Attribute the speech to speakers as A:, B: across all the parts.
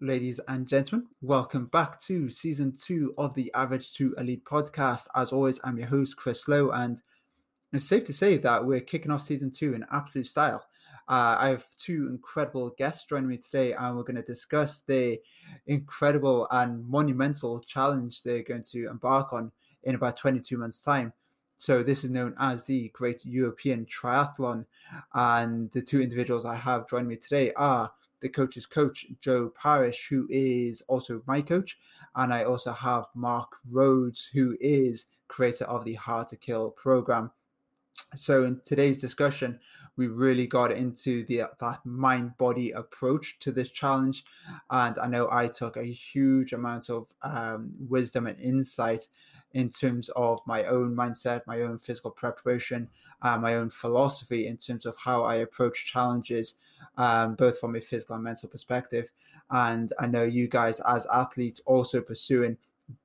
A: ladies and gentlemen. Welcome back to season two of the Average to Elite podcast. As always, I'm your host, Chris Lowe, and it's safe to say that we're kicking off season two in absolute style. Uh, I have two incredible guests joining me today, and we're going to discuss the incredible and monumental challenge they're going to embark on in about 22 months' time. So, this is known as the Great European Triathlon. And the two individuals I have joining me today are the coach's coach, Joe Parish, who is also my coach. And I also have Mark Rhodes, who is creator of the Hard to Kill program. So in today's discussion, we really got into the that mind body approach to this challenge, and I know I took a huge amount of um, wisdom and insight in terms of my own mindset, my own physical preparation, uh, my own philosophy in terms of how I approach challenges, um, both from a physical and mental perspective. And I know you guys, as athletes, also pursuing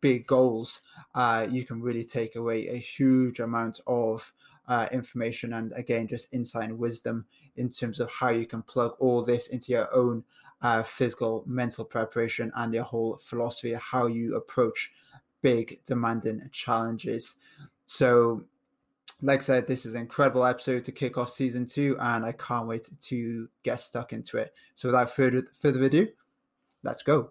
A: big goals, uh, you can really take away a huge amount of uh, information and again just insight and wisdom in terms of how you can plug all this into your own uh, physical mental preparation and your whole philosophy how you approach big, demanding challenges. So, like I said, this is an incredible episode to kick off season two, and I can't wait to get stuck into it. So, without further further ado, let's go.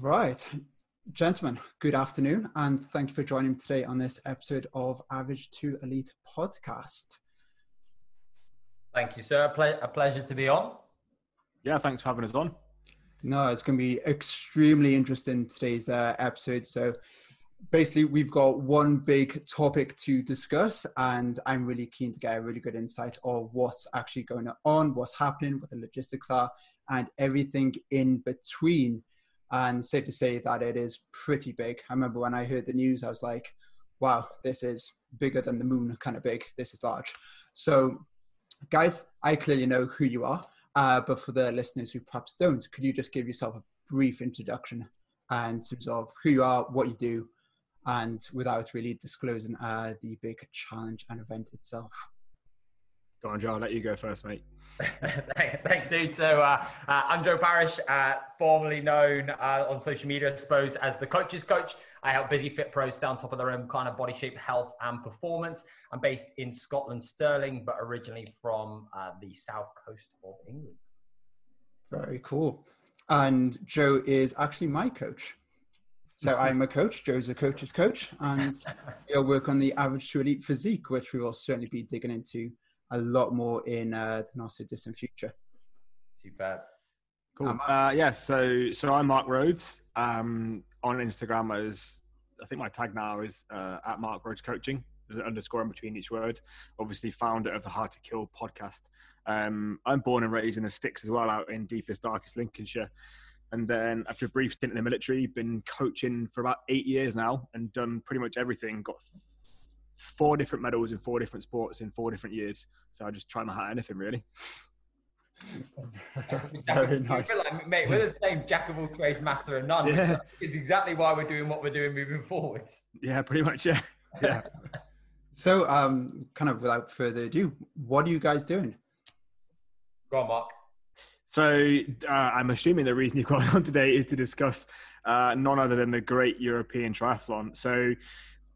A: Right. Gentlemen, good afternoon, and thank you for joining me today on this episode of Average to Elite podcast.
B: Thank you, sir. A, ple- a pleasure to be on.
C: Yeah, thanks for having us on.
A: No, it's going to be extremely interesting today's uh, episode. So, basically, we've got one big topic to discuss, and I'm really keen to get a really good insight of what's actually going on, what's happening, what the logistics are, and everything in between and safe to say that it is pretty big. I remember when I heard the news, I was like, wow, this is bigger than the moon kind of big. This is large. So, guys, I clearly know who you are, uh, but for the listeners who perhaps don't, could you just give yourself a brief introduction in terms of who you are, what you do, and without really disclosing uh, the big challenge and event itself?
C: Go on, Joe. I'll let you go first, mate.
B: Thanks, dude. So uh, uh, I'm Joe Parish, uh, formerly known uh, on social media, I suppose, as the coach's coach. I help busy fit pros stay on top of their own kind of body shape, health, and performance. I'm based in Scotland, Stirling, but originally from uh, the south coast of England.
A: Very cool. And Joe is actually my coach. So I'm a coach. Joe's a coach's coach, and we'll work on the average to elite physique, which we will certainly be digging into a lot more in uh, the not so distant future.
B: Superb.
C: Cool. Um, uh, yeah, so so I'm Mark Rhodes. Um, on Instagram, as I think my tag now is uh, at Mark Rhodes Coaching. There's an underscore in between each word. Obviously, founder of the Hard to Kill podcast. Um, I'm born and raised in the sticks as well, out in deepest, darkest Lincolnshire. And then after a brief stint in the military, been coaching for about eight years now and done pretty much everything. Got four different medals in four different sports in four different years. So I just try my hat at anything really.
B: Very nice. Like, mate, we're the same jack of all trades, master of none. Yeah. Which is exactly why we're doing what we're doing moving forward.
C: Yeah, pretty much. Yeah. Yeah.
A: so, um, kind of without further ado, what are you guys doing?
B: Go on, Mark.
C: So, uh, I'm assuming the reason you've got on today is to discuss uh, none other than the Great European Triathlon. So,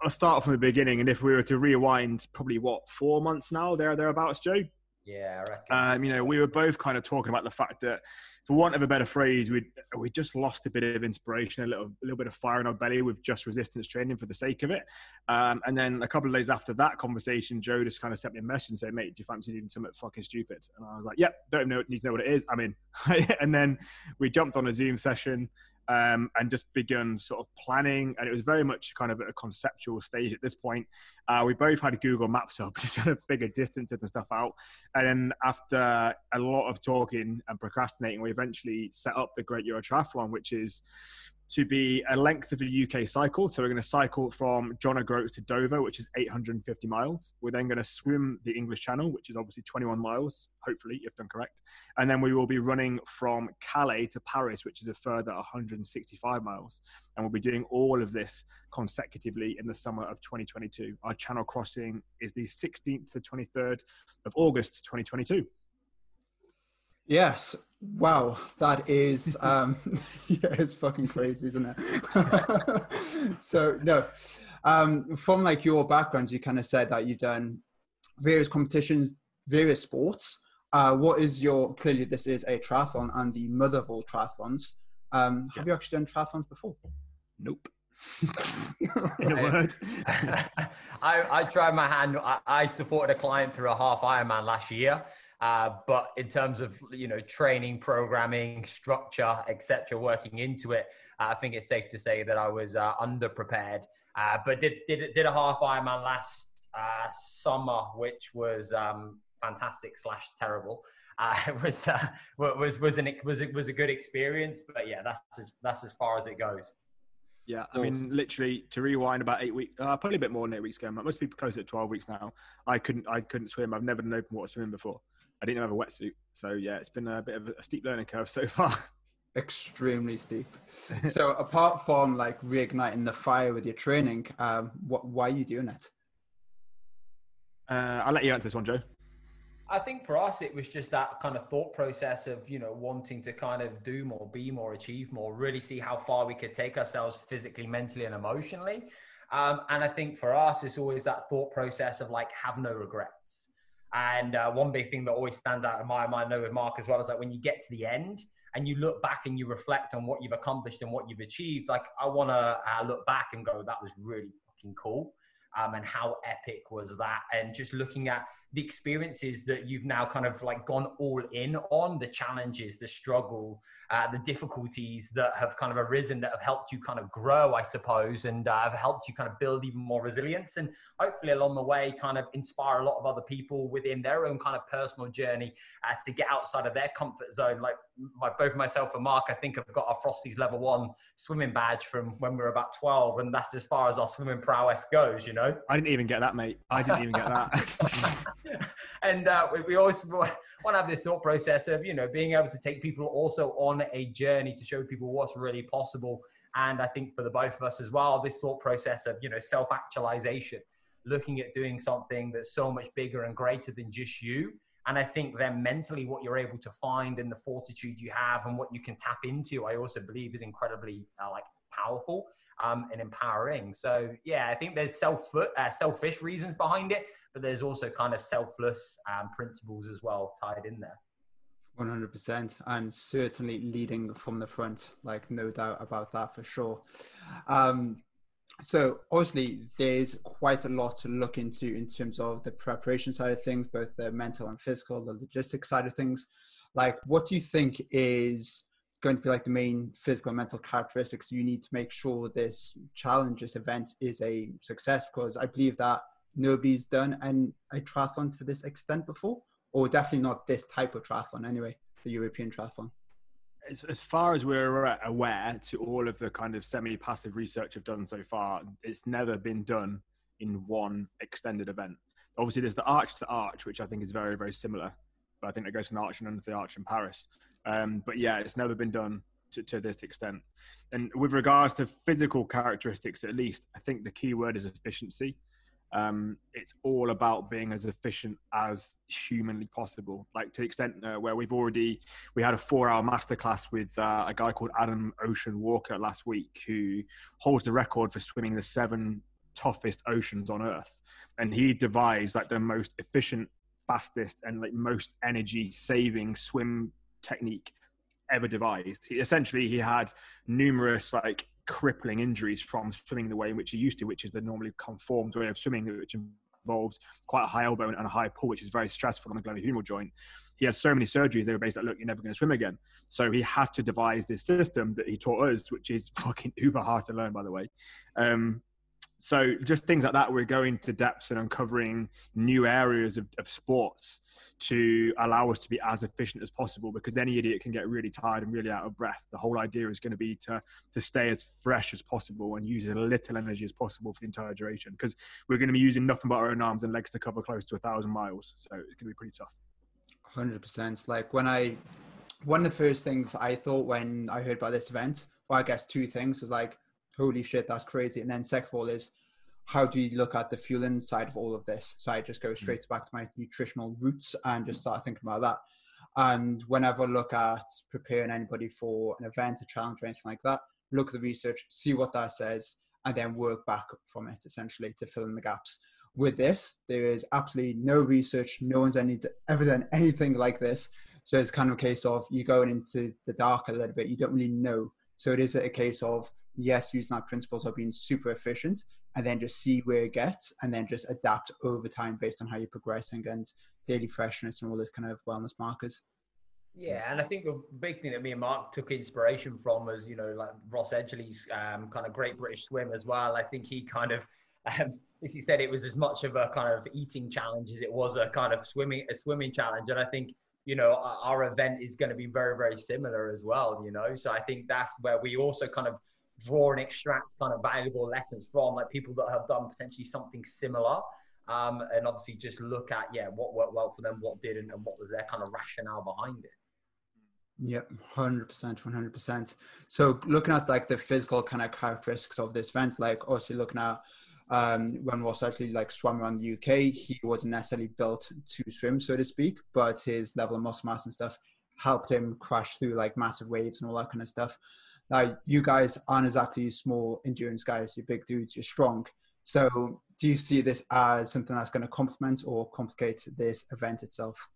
C: I'll start from the beginning, and if we were to rewind, probably what four months now, there thereabouts, Joe.
B: Yeah, I reckon.
C: Um, you know, we were both kind of talking about the fact that, for want of a better phrase, we we just lost a bit of inspiration, a little a little bit of fire in our belly with just resistance training for the sake of it. Um, and then a couple of days after that conversation, Joe just kind of sent me a message and said, "Mate, do you fancy doing something fucking stupid?" And I was like, "Yep, don't know, need to know what it is. I'm in." and then we jumped on a Zoom session um, and just begun sort of planning. And it was very much kind of at a conceptual stage at this point. Uh, we both had Google Maps up, just to figure distances and stuff out. And then after a lot of talking and procrastinating, we eventually set up the Great Euro Triathlon, which is to be a length of a UK cycle. So we're going to cycle from John O'Groats to Dover, which is 850 miles. We're then going to swim the English Channel, which is obviously 21 miles, hopefully, if done correct. And then we will be running from Calais to Paris, which is a further 165 miles. And we'll be doing all of this consecutively in the summer of 2022. Our channel crossing is the 16th to 23rd of August 2022.
A: Yes. Wow. That is, um, yeah, it's fucking crazy, isn't it? so, no, um, from like your background, you kind of said that you've done various competitions, various sports. Uh, what is your, clearly, this is a triathlon and the mother of all triathlons. Um, have you actually done triathlons before?
C: Nope. in a word.
B: I, I tried my hand. I, I, supported a client through a half Ironman last year, uh, but in terms of you know training, programming, structure, etc., working into it, uh, I think it's safe to say that I was uh, underprepared. Uh, but did, did did a half Ironman last uh, summer, which was um, fantastic slash terrible. Uh, it was was was an was it was a good experience, but yeah, that's as, that's as far as it goes.
C: Yeah, I mean, literally to rewind about eight weeks, uh, probably a bit more than eight weeks ago. Most people close to twelve weeks now. I couldn't, I couldn't swim. I've never done open water swimming before. I didn't have a wetsuit, so yeah, it's been a bit of a steep learning curve so far.
A: Extremely steep. so, apart from like reigniting the fire with your training, um, what, why are you doing it?
C: Uh, I'll let you answer this one, Joe.
B: I think for us, it was just that kind of thought process of, you know, wanting to kind of do more, be more, achieve more, really see how far we could take ourselves physically, mentally, and emotionally. Um, and I think for us, it's always that thought process of like, have no regrets. And uh, one big thing that always stands out in my mind, I know with Mark as well, is like when you get to the end and you look back and you reflect on what you've accomplished and what you've achieved, like I want to uh, look back and go, that was really fucking cool. Um, and how epic was that? And just looking at the experiences that you've now kind of like gone all in on the challenges the struggle uh, the difficulties that have kind of arisen that have helped you kind of grow i suppose and uh, have helped you kind of build even more resilience and hopefully along the way kind of inspire a lot of other people within their own kind of personal journey uh, to get outside of their comfort zone. Like my, both myself and mark i think have got our frosties level one swimming badge from when we were about 12 and that's as far as our swimming prowess goes you know
C: i didn't even get that mate i didn't even get that
B: and uh, we, we always want to have this thought process of you know being able to take people also on a journey to show people what's really possible. And I think for the both of us as well, this thought process of you know self actualization, looking at doing something that's so much bigger and greater than just you. And I think then mentally, what you're able to find and the fortitude you have and what you can tap into, I also believe is incredibly uh, like powerful um, and empowering. So yeah, I think there's self uh, selfish reasons behind it, but there's also kind of selfless um, principles as well tied in there.
A: 100% and certainly leading from the front like no doubt about that for sure um, so obviously there's quite a lot to look into in terms of the preparation side of things both the mental and physical the logistics side of things like what do you think is going to be like the main physical and mental characteristics you need to make sure this challenge, this event is a success? Because I believe that nobody's done an, a triathlon to this extent before, or definitely not this type of triathlon anyway, the European triathlon.
C: As, as far as we're aware, to all of the kind of semi-passive research I've done so far, it's never been done in one extended event. Obviously, there's the Arch to Arc, which I think is very, very similar but I think it goes from the Arch and under the Arch in Paris. Um, but yeah, it's never been done to, to, this extent. And with regards to physical characteristics, at least, I think the key word is efficiency. Um, it's all about being as efficient as humanly possible. Like to the extent uh, where we've already we had a four-hour masterclass with uh, a guy called Adam Ocean Walker last week, who holds the record for swimming the seven toughest oceans on Earth, and he devised like the most efficient fastest and like most energy saving swim technique ever devised. He, essentially, he had numerous like crippling injuries from swimming the way in which he used to, which is the normally conformed way of swimming, which involves quite a high elbow and a high pull, which is very stressful on the glenohumeral joint. He had so many surgeries, they were basically like, look, you're never going to swim again. So he had to devise this system that he taught us, which is fucking uber hard to learn, by the way. Um, so just things like that, we're going to depths and uncovering new areas of, of sports to allow us to be as efficient as possible because any idiot can get really tired and really out of breath. The whole idea is going to be to, to stay as fresh as possible and use as little energy as possible for the entire duration because we're going to be using nothing but our own arms and legs to cover close to a thousand miles. So it's going to be pretty tough.
A: 100%. Like when I, one of the first things I thought when I heard about this event, well, I guess two things was like, holy shit, that's crazy. And then second of all is, how do you look at the fueling side of all of this? So I just go mm. straight back to my nutritional roots and just start thinking about that. And whenever I look at preparing anybody for an event, a challenge, or anything like that, look at the research, see what that says, and then work back from it essentially to fill in the gaps. With this, there is absolutely no research. No one's any, ever done anything like this. So it's kind of a case of you going into the dark a little bit. You don't really know. So it is a case of yes, using our principles of being super efficient, and then just see where it gets, and then just adapt over time based on how you're progressing and daily freshness and all those kind of wellness markers.
B: Yeah, and I think the big thing that me and Mark took inspiration from was, you know, like Ross Edgley's um, kind of Great British Swim as well. I think he kind of, um, as he said, it was as much of a kind of eating challenge as it was a kind of swimming a swimming challenge. And I think, you know, our event is going to be very very similar as well. You know, so I think that's where we also kind of draw and extract kind of valuable lessons from like people that have done potentially something similar um, and obviously just look at yeah what worked well for them what didn't and what was their kind of rationale behind it
A: Yep, hundred percent, one hundred percent. So looking at like the physical kind of characteristics of this event, like obviously looking at um, when Ross actually like swam around the UK, he wasn't necessarily built to swim, so to speak, but his level of muscle mass and stuff helped him crash through like massive waves and all that kind of stuff. Now, you guys aren't exactly small endurance guys. You're big dudes. You're strong. So, do you see this as something that's going to complement or complicate this event itself?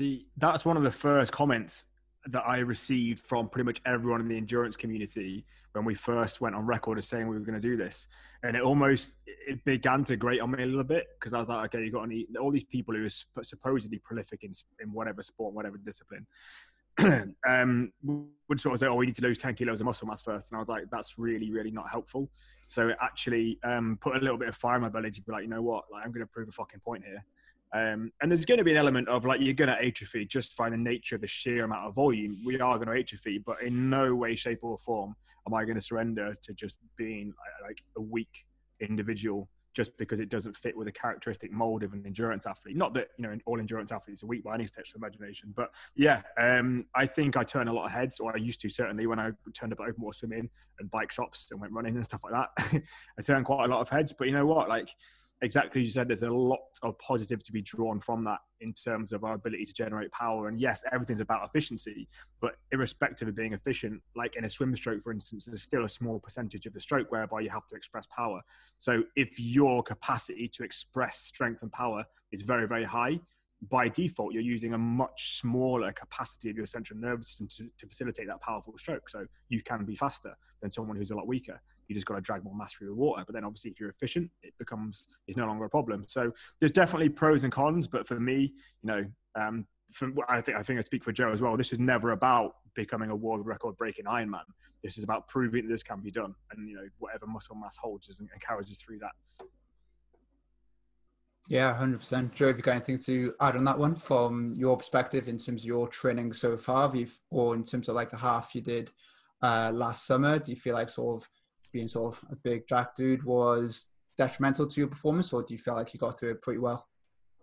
C: See, that's one of the first comments that I received from pretty much everyone in the endurance community when we first went on record as saying we were going to do this, and it almost it began to grate on me a little bit because I was like, okay, you got any all these people who are supposedly prolific in in whatever sport, whatever discipline, um, would sort of say, "Oh, we need to lose ten kilos of muscle mass first. and I was like, "That's really, really not helpful." So it actually um, put a little bit of fire in my belly to be like, "You know what? Like, I'm going to prove a fucking point here." Um, and there's going to be an element of like you're going to atrophy just by the nature of the sheer amount of volume. We are going to atrophy, but in no way, shape, or form am I going to surrender to just being like a weak individual just because it doesn't fit with the characteristic mold of an endurance athlete. Not that you know all endurance athletes are weak by any stretch of imagination, but yeah, um, I think I turn a lot of heads, or I used to certainly when I turned up at open water swimming and bike shops and went running and stuff like that. I turned quite a lot of heads, but you know what, like exactly you said, there's a lot of positive to be drawn from that in terms of our ability to generate power. And yes, everything's about efficiency, but irrespective of being efficient, like in a swim stroke, for instance, there's still a small percentage of the stroke whereby you have to express power. So if your capacity to express strength and power is very, very high, by default, you're using a much smaller capacity of your central nervous system to, to facilitate that powerful stroke. So you can be faster than someone who's a lot weaker you just got to drag more mass through the water. But then obviously, if you're efficient, it becomes it's no longer a problem. So there's definitely pros and cons. But for me, you know, um, for, I think I think I speak for Joe as well. This is never about becoming a world record breaking Ironman. This is about proving that this can be done, and you know, whatever muscle mass holds us and, and carries us through that.
A: Yeah, hundred percent. Joe, have you got anything to add on that one from your perspective in terms of your training so far, or in terms of like the half you did uh, last summer? Do you feel like sort of being sort of a big jack dude was detrimental to your performance, or do you feel like you got through it pretty well?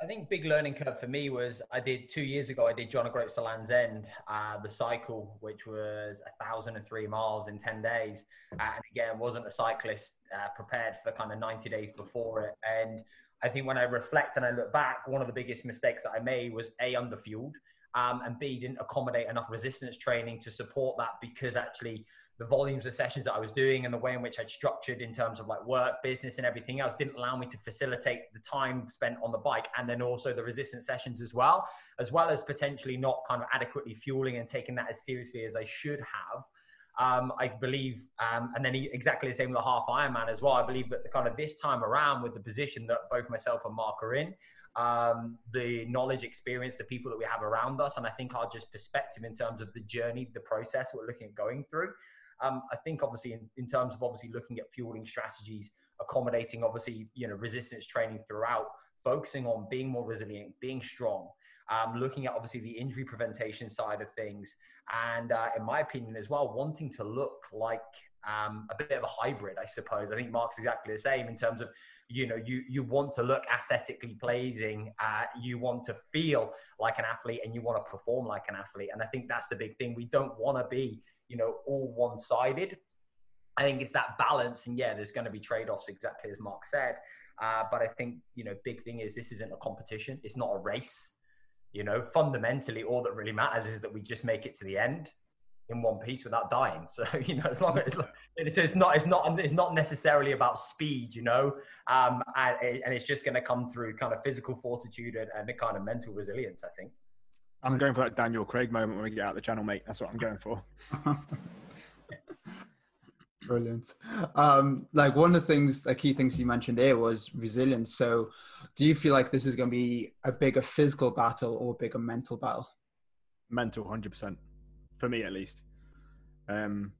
B: I think big learning curve for me was I did two years ago. I did John O'Groats to Land's End, uh, the cycle, which was a thousand and three miles in ten days, uh, and again wasn't a cyclist uh, prepared for kind of ninety days before it. And I think when I reflect and I look back, one of the biggest mistakes that I made was a underfueled, um, and b didn't accommodate enough resistance training to support that because actually the volumes of sessions that I was doing and the way in which I'd structured in terms of like work, business, and everything else didn't allow me to facilitate the time spent on the bike and then also the resistance sessions as well, as well as potentially not kind of adequately fueling and taking that as seriously as I should have. Um, I believe, um, and then exactly the same with the half Ironman as well. I believe that the kind of this time around with the position that both myself and Mark are in, um, the knowledge, experience, the people that we have around us, and I think our just perspective in terms of the journey, the process we're looking at going through. Um, I think obviously in, in, terms of obviously looking at fueling strategies accommodating, obviously, you know, resistance training throughout, focusing on being more resilient, being strong, um, looking at obviously the injury prevention side of things, and uh, in my opinion as well, wanting to look like um, a bit of a hybrid, I suppose. I think Mark's exactly the same in terms of you know you you want to look aesthetically pleasing, uh, you want to feel like an athlete, and you want to perform like an athlete. And I think that's the big thing. We don't want to be you know all one sided. I think it's that balance, and yeah, there's going to be trade offs, exactly as Mark said. Uh, but I think you know, big thing is this isn't a competition; it's not a race. You know, fundamentally, all that really matters is that we just make it to the end in one piece without dying. So you know, as long as it's, it's not, it's not, it's not necessarily about speed. You know, um, and, and it's just going to come through kind of physical fortitude and, and the kind of mental resilience. I think.
C: I'm going for that Daniel Craig moment when we get out of the channel, mate. That's what I'm going for.
A: Brilliant. Um, like one of the things, the key things you mentioned there was resilience. So, do you feel like this is going to be a bigger physical battle or a bigger mental battle?
C: Mental, hundred percent, for me at least. Um,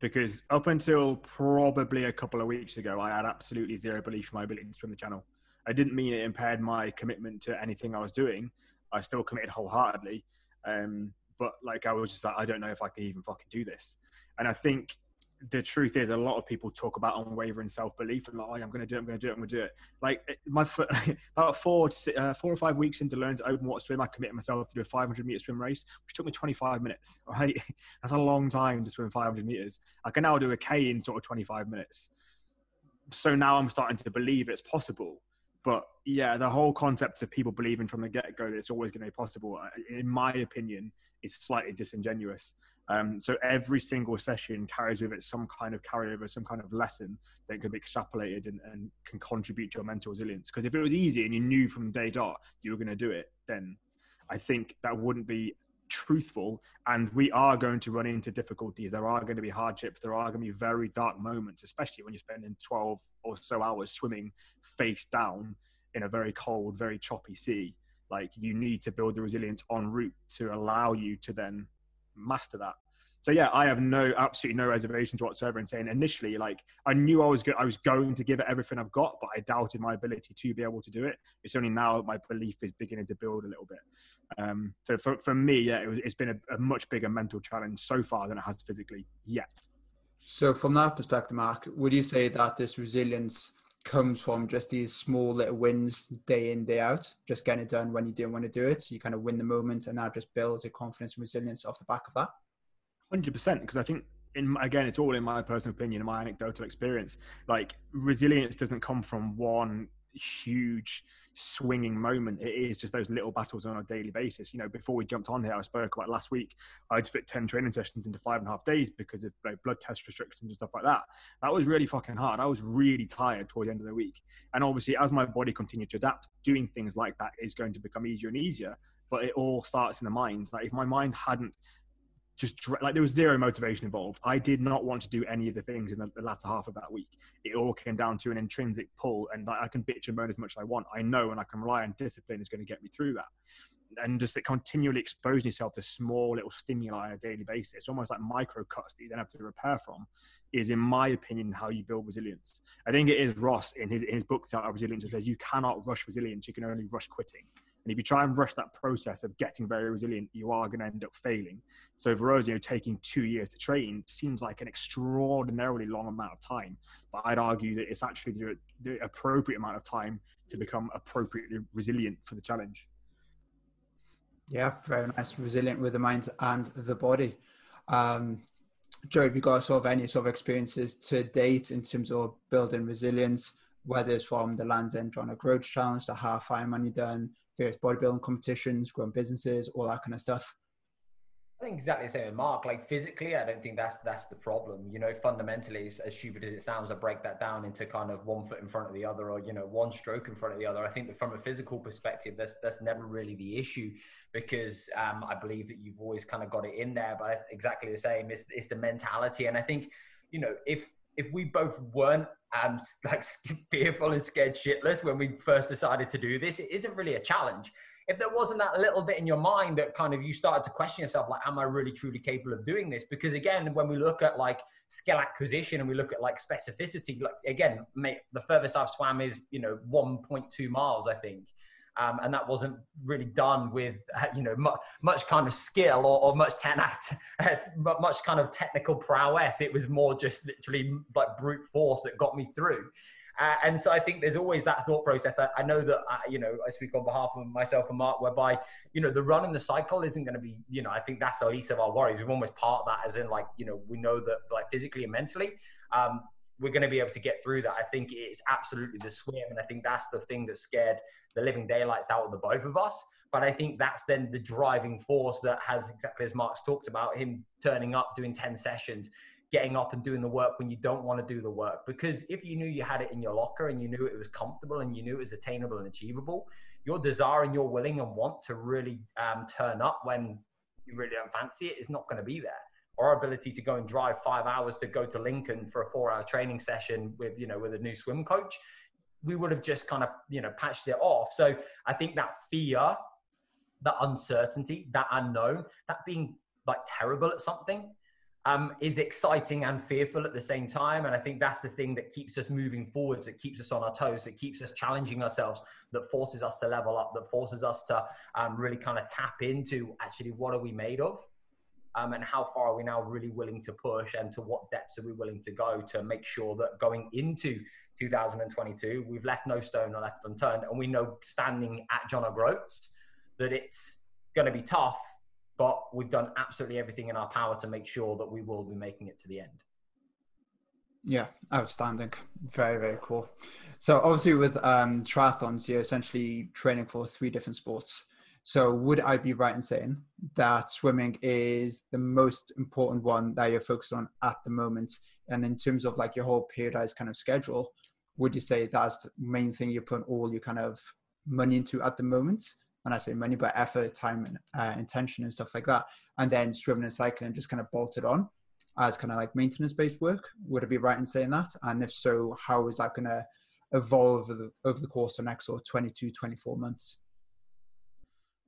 C: because up until probably a couple of weeks ago, I had absolutely zero belief in my abilities from the channel. I didn't mean it impaired my commitment to anything I was doing. I still committed wholeheartedly. Um, but like I was just like, I don't know if I can even fucking do this. And I think the truth is, a lot of people talk about unwavering self belief and like, oh, I'm going to do it, I'm going to do it, I'm going to do it. Like my about four, uh, four or five weeks into learning to open water swim, I committed myself to do a 500 meter swim race, which took me 25 minutes. Right, that's a long time to swim 500 meters. I can now do a K in sort of 25 minutes. So now I'm starting to believe it's possible. But yeah, the whole concept of people believing from the get go that it's always going to be possible, uh, in my opinion, is slightly disingenuous. Um, so every single session carries with it some kind of carryover, some kind of lesson that can be extrapolated and, and can contribute to your mental resilience. Because if it was easy and you knew from day dot you were going to do it, then I think that wouldn't be truthful. And we are going to run into difficulties. There are going to be hardships. There are going to be very dark moments, especially when you're spending 12 or so hours swimming face down in a very cold, very choppy sea. Like you need to build the resilience en route to allow you to then master that. So yeah, I have no absolutely no reservations whatsoever in saying initially, like I knew I was go- I was going to give it everything I've got, but I doubted my ability to be able to do it. It's only now my belief is beginning to build a little bit. Um, so for for me, yeah, it it's been a, a much bigger mental challenge so far than it has physically yet.
A: So from that perspective, Mark, would you say that this resilience comes from just these small little wins day in day out just getting it done when you didn't want to do it so you kind of win the moment and that just builds your confidence and resilience off the back of that
C: Hundred percent, because I think in again, it's all in my personal opinion and my anecdotal experience. Like resilience doesn't come from one huge swinging moment. It is just those little battles on a daily basis. You know, before we jumped on here, I spoke about last week. I'd fit ten training sessions into five and a half days because of like, blood test restrictions and stuff like that. That was really fucking hard. I was really tired towards the end of the week. And obviously, as my body continued to adapt, doing things like that is going to become easier and easier. But it all starts in the mind. Like if my mind hadn't just like there was zero motivation involved. I did not want to do any of the things in the, the, latter half of that week. It all came down to an intrinsic pull, and like, I can bitch and moan as much as I want. I know, and I can rely on discipline is going to get me through that. And just continually exposing yourself to small little stimuli on a daily basis, almost like micro cuts that you then have to repair from, is, in my opinion, how you build resilience. I think it is Ross in his, in his book, Resilience, says you cannot rush resilience, you can only rush quitting. And if you try and rush that process of getting very resilient, you are going to end up failing. So for us, you know, taking two years to train seems like an extraordinarily long amount of time. But I'd argue that it's actually the, the appropriate amount of time to become appropriately resilient for the challenge.
A: Yeah, very nice. Resilient with the mind and the body. Um, Joe, have you got sort of any sort of experiences to date in terms of building resilience, whether it's from the Land's End John O'Groats Challenge, the half Ironman you've done, various bodybuilding competitions, growing businesses, all that kind of stuff.
B: I think exactly the same with Mark. Like physically, I don't think that's that's the problem. You know, fundamentally, as stupid as it sounds, I break that down into kind of one foot in front of the other, or you know, one stroke in front of the other. I think that from a physical perspective, that's that's never really the issue because um, I believe that you've always kind of got it in there. But exactly the same. It's it's the mentality, and I think you know if if we both weren't um, like fearful and scared shitless when we first decided to do this, it isn't really a challenge. if there wasn't that little bit in your mind that kind of you started to question yourself, like, am I really truly capable of doing this? Because again, when we look at like skill acquisition and we look at like specificity, like again, mate, the furthest I've swam is, you know, 1.2 miles, I think. Um, and that wasn't really done with you know much, much kind of skill or, or much ten much kind of technical prowess. It was more just literally like brute force that got me through. Uh, and so I think there's always that thought process. I, I know that, uh, you know, I speak on behalf of myself and Mark, whereby, you know, the run and the cycle isn't going to be, you know, I think that's the least of our worries. We've almost part of that as in like, you know, we know that like physically and mentally, um, we're going to be able to get through that. I think it's absolutely the swim. And I think that's the thing that scared the living daylights out of the both of us. But I think that's then the driving force that has exactly as Mark's talked about him turning up, doing 10 sessions, getting up and doing the work when you don't want to do the work. Because if you knew you had it in your locker and you knew it was comfortable and you knew it was attainable and achievable, your desire and your willing and want to really um, turn up when you really don't fancy it is not going to be there. Our ability to go and drive five hours to go to Lincoln for a four-hour training session with you know with a new swim coach, we would have just kind of you know patched it off. So I think that fear, that uncertainty, that unknown, that being like terrible at something um, is exciting and fearful at the same time. And I think that's the thing that keeps us moving forwards, that keeps us on our toes, that keeps us challenging ourselves, that forces us to level up, that forces us to um, really kind of tap into actually what are we made of? Um, and how far are we now really willing to push and to what depths are we willing to go to make sure that going into 2022 we've left no stone left unturned and we know standing at John O'Groats that it's going to be tough but we've done absolutely everything in our power to make sure that we will be making it to the end.
A: Yeah, outstanding. Very, very cool. So obviously with um, triathlons, you're essentially training for three different sports. So would I be right in saying that swimming is the most important one that you're focused on at the moment? And in terms of like your whole periodized kind of schedule, would you say that's the main thing you put all your kind of money into at the moment? And I say money, but effort, time, and uh, intention and stuff like that. And then swimming and cycling just kind of bolted on as kind of like maintenance based work. Would it be right in saying that? And if so, how is that going to evolve over the, over the course of the next or 22, 24 months?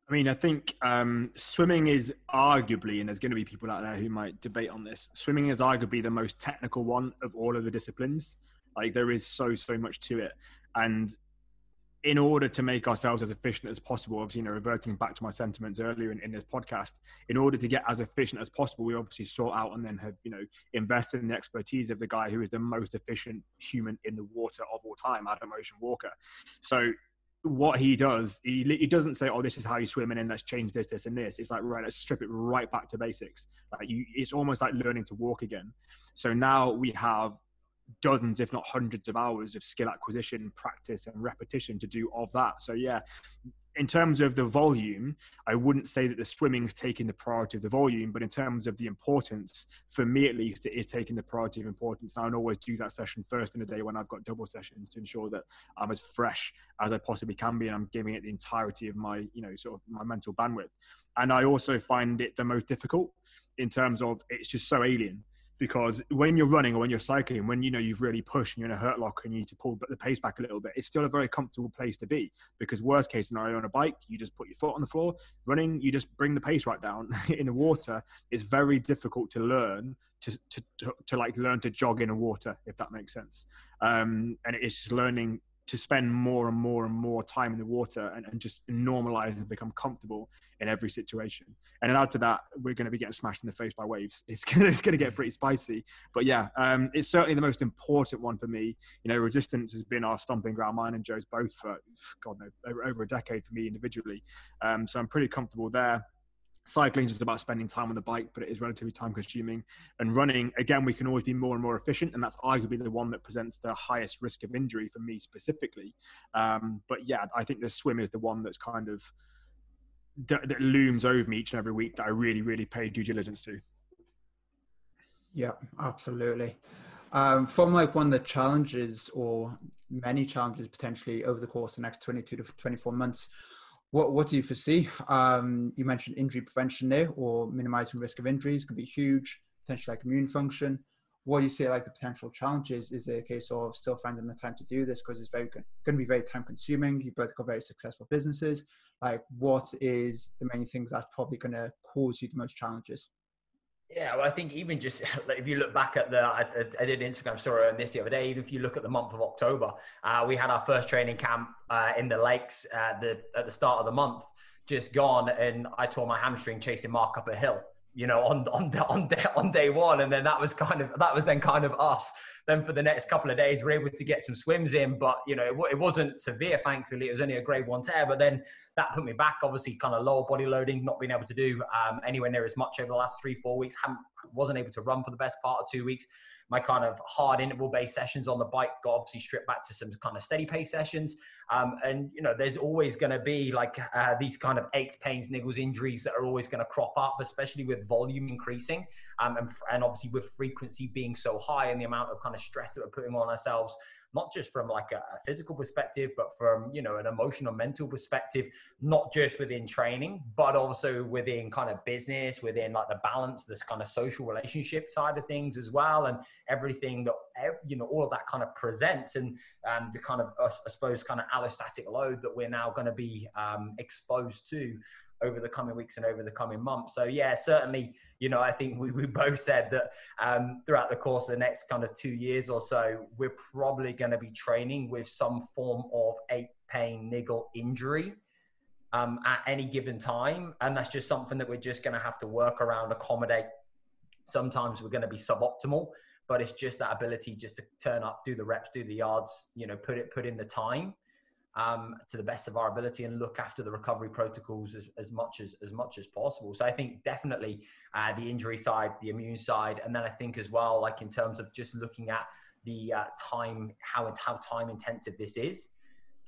C: I mean, I think um, swimming is arguably, and there's going to be people out there who might debate on this. Swimming is arguably the most technical one of all of the disciplines. Like there is so so much to it, and in order to make ourselves as efficient as possible, obviously, you know, reverting back to my sentiments earlier in, in, this podcast, in order to get as efficient as possible, we obviously sought out and then have, you know, invested in the expertise of the guy who is the most efficient human in the water of all time, Adam Ocean Walker. So what he does, he, he doesn't say, "Oh, this is how you swim," and then let's change this, this, and this. It's like, right, let's strip it right back to basics. Like you, it's almost like learning to walk again. So now we have dozens, if not hundreds of hours of skill acquisition, practice, and repetition to do of that. So, yeah, in terms of the volume, I wouldn't say that the swimming's taking the priority of the volume, but in terms of the importance, for me at least, it is taking the priority of importance. And I always do that session first in the day when I've got double sessions to ensure that I'm as fresh as I possibly can be, and I'm giving it the entirety of my, you know, sort of my mental bandwidth. And I also find it the most difficult in terms of it's just so alien because when you're running or when you're cycling, when you know you've really pushed and you're in a hurt lock and you need to pull the pace back a little bit, it's still a very comfortable place to be. Because worst case scenario on a bike, you just put your foot on the floor. Running, you just bring the pace right down. in the water, it's very difficult to learn to, to, to, to like learn to jog in the water, if that makes sense. Um, and it's just learning to spend more and more and more time in the water and, and just normalize and become comfortable in every situation. And then add to that, we're going to be getting smashed in the face by waves. It's going to, get pretty spicy. But yeah, um, it's certainly the most important one for me. You know, resistance has been our stomping ground, mine and Joe's both for, God, no, over, over a decade for me individually. Um, so I'm pretty comfortable there cycling is just about spending time on the bike, but it is relatively time consuming. And running, again, we can always be more and more efficient, and that's arguably the one that presents the highest risk of injury for me specifically. Um, but yeah, I think the swim is the one that's kind of that, that looms over me each and every week that I really, really pay due diligence to.
A: Yeah, absolutely. Um, from like one of the challenges or many challenges potentially over the course of the next 22 to 24 months, what what do you foresee? Um, you mentioned injury prevention there, or minimizing risk of injuries could be huge. Potentially like immune function. what do you see like the potential challenges is it a case of still finding the time to do this because it's very going to be very time consuming you both got very successful businesses like what is the main things that's probably going to cause you the most challenges
B: yeah, well, I think even just like, if you look back at the, I, I, did an Instagram story on this the other day. Even if you look at the month of October, uh, we had our first training camp uh, in the lakes at the at the start of the month, just gone, and I tore my hamstring chasing Mark up a hill you know, on on on day, on day one, and then that was kind of that was then kind of us. Then for the next couple of days, we are able to get some swims in, but you know, it, it, wasn't severe. Thankfully, it was only a grade one tear. But then that put me back. Obviously, kind of lower body loading, not being able to do um, anywhere near as much over the last three four weeks. Haven't, wasn't able to run for the best part of two weeks my kind of hard interval based sessions on the bike got obviously stripped back to some kind of steady pace sessions. Um, and, you know, there's always going to be like uh, these kind of aches, pains, niggles, injuries that are always going to crop up, especially with volume increasing um, and, and obviously with frequency being so high and the amount of kind of stress that we're putting on ourselves not just from like a, a, physical perspective, but from, you know, an emotional, mental perspective, not just within training, but also within kind of business, within like the balance, this kind of social relationship side of things as well. And everything that, you know, all of that kind of presents and um, the kind of, I suppose, kind of allostatic load that we're now going to be um, exposed to over the coming weeks and over the coming months. So yeah, certainly, you know, I think we, we both said that um, throughout the course of the next kind of two years or so, we're probably going to be training with some form of ache, pain, niggle, injury um, at any given time, and that's just something that we're just going to have to work around, accommodate. Sometimes we're going to be suboptimal, but it's just that ability just to turn up, do the reps, do the yards, you know, put it, put in the time um, to the best of our ability and look after the recovery protocols as, as much as as much as possible. So I think definitely uh, the injury side, the immune side, and then I think as well, like in terms of just looking at the uh, time, how how time intensive this is,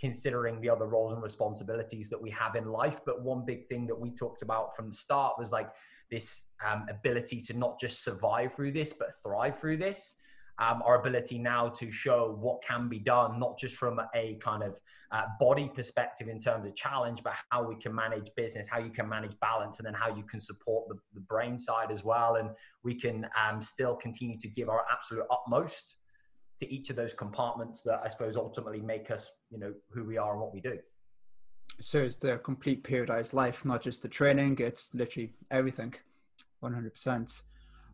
B: considering the other roles and responsibilities that we have in life. But one big thing that we talked about from the start was like this um, ability to not just survive through this, but thrive through this um, our ability now to show what can be done, not just from a kind of uh, body perspective in terms of challenge, but how we can manage business, how you can manage balance, and then how you can support the, the brain side as well. And we can um, still continue to give our absolute utmost to each of those compartments that I suppose ultimately make us, you know, who we are and what we do.
A: So it's the complete periodized life, not just the training, it's literally everything, 100%.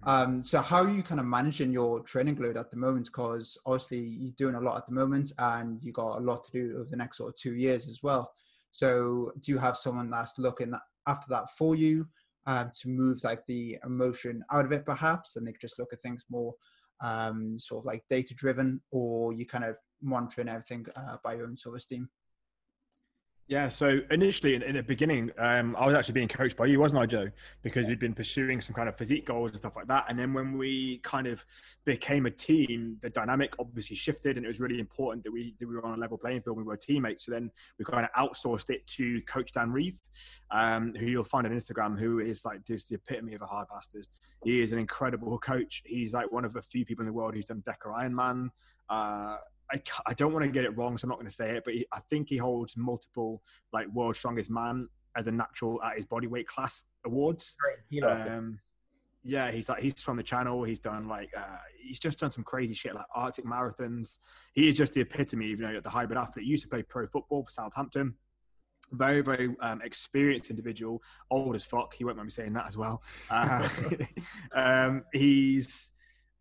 A: Um, so how are you kind of managing your training load at the moment? Because obviously you're doing a lot at the moment, and you got a lot to do over the next sort of two years as well. So do you have someone that's looking after that for you um, to move like the emotion out of it, perhaps, and they just look at things more um, sort of like data driven, or you kind of monitoring everything uh, by your own sort of steam?
C: Yeah, so initially in, in the beginning, um, I was actually being coached by you, wasn't I, Joe? Because we'd been pursuing some kind of physique goals and stuff like that. And then when we kind of became a team, the dynamic obviously shifted, and it was really important that we that we were on a level playing field. We were teammates. So then we kind of outsourced it to Coach Dan Reeve, um, who you'll find on Instagram, who is like just the epitome of a hard bastard. He is an incredible coach. He's like one of the few people in the world who's done Deca Ironman. Uh, I, I don't want to get it wrong, so I'm not going to say it, but he, I think he holds multiple like world strongest man as a natural at his body weight class awards. Um, yeah, he's like he's from the channel. He's done like uh, he's just done some crazy shit like Arctic marathons. He is just the epitome, you know, the hybrid athlete. He used to play pro football for Southampton. Very, very um, experienced individual, old as fuck. He won't mind me saying that as well. Uh, um, he's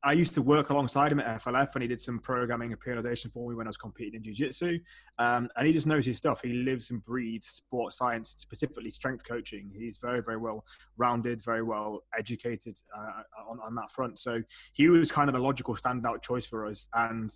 C: I used to work alongside him at FLF, and he did some programming and periodization for me when I was competing in jiu-jitsu. Um, and he just knows his stuff. He lives and breathes sports science, specifically strength coaching. He's very, very well rounded, very well educated uh, on, on that front. So he was kind of a logical standout choice for us. And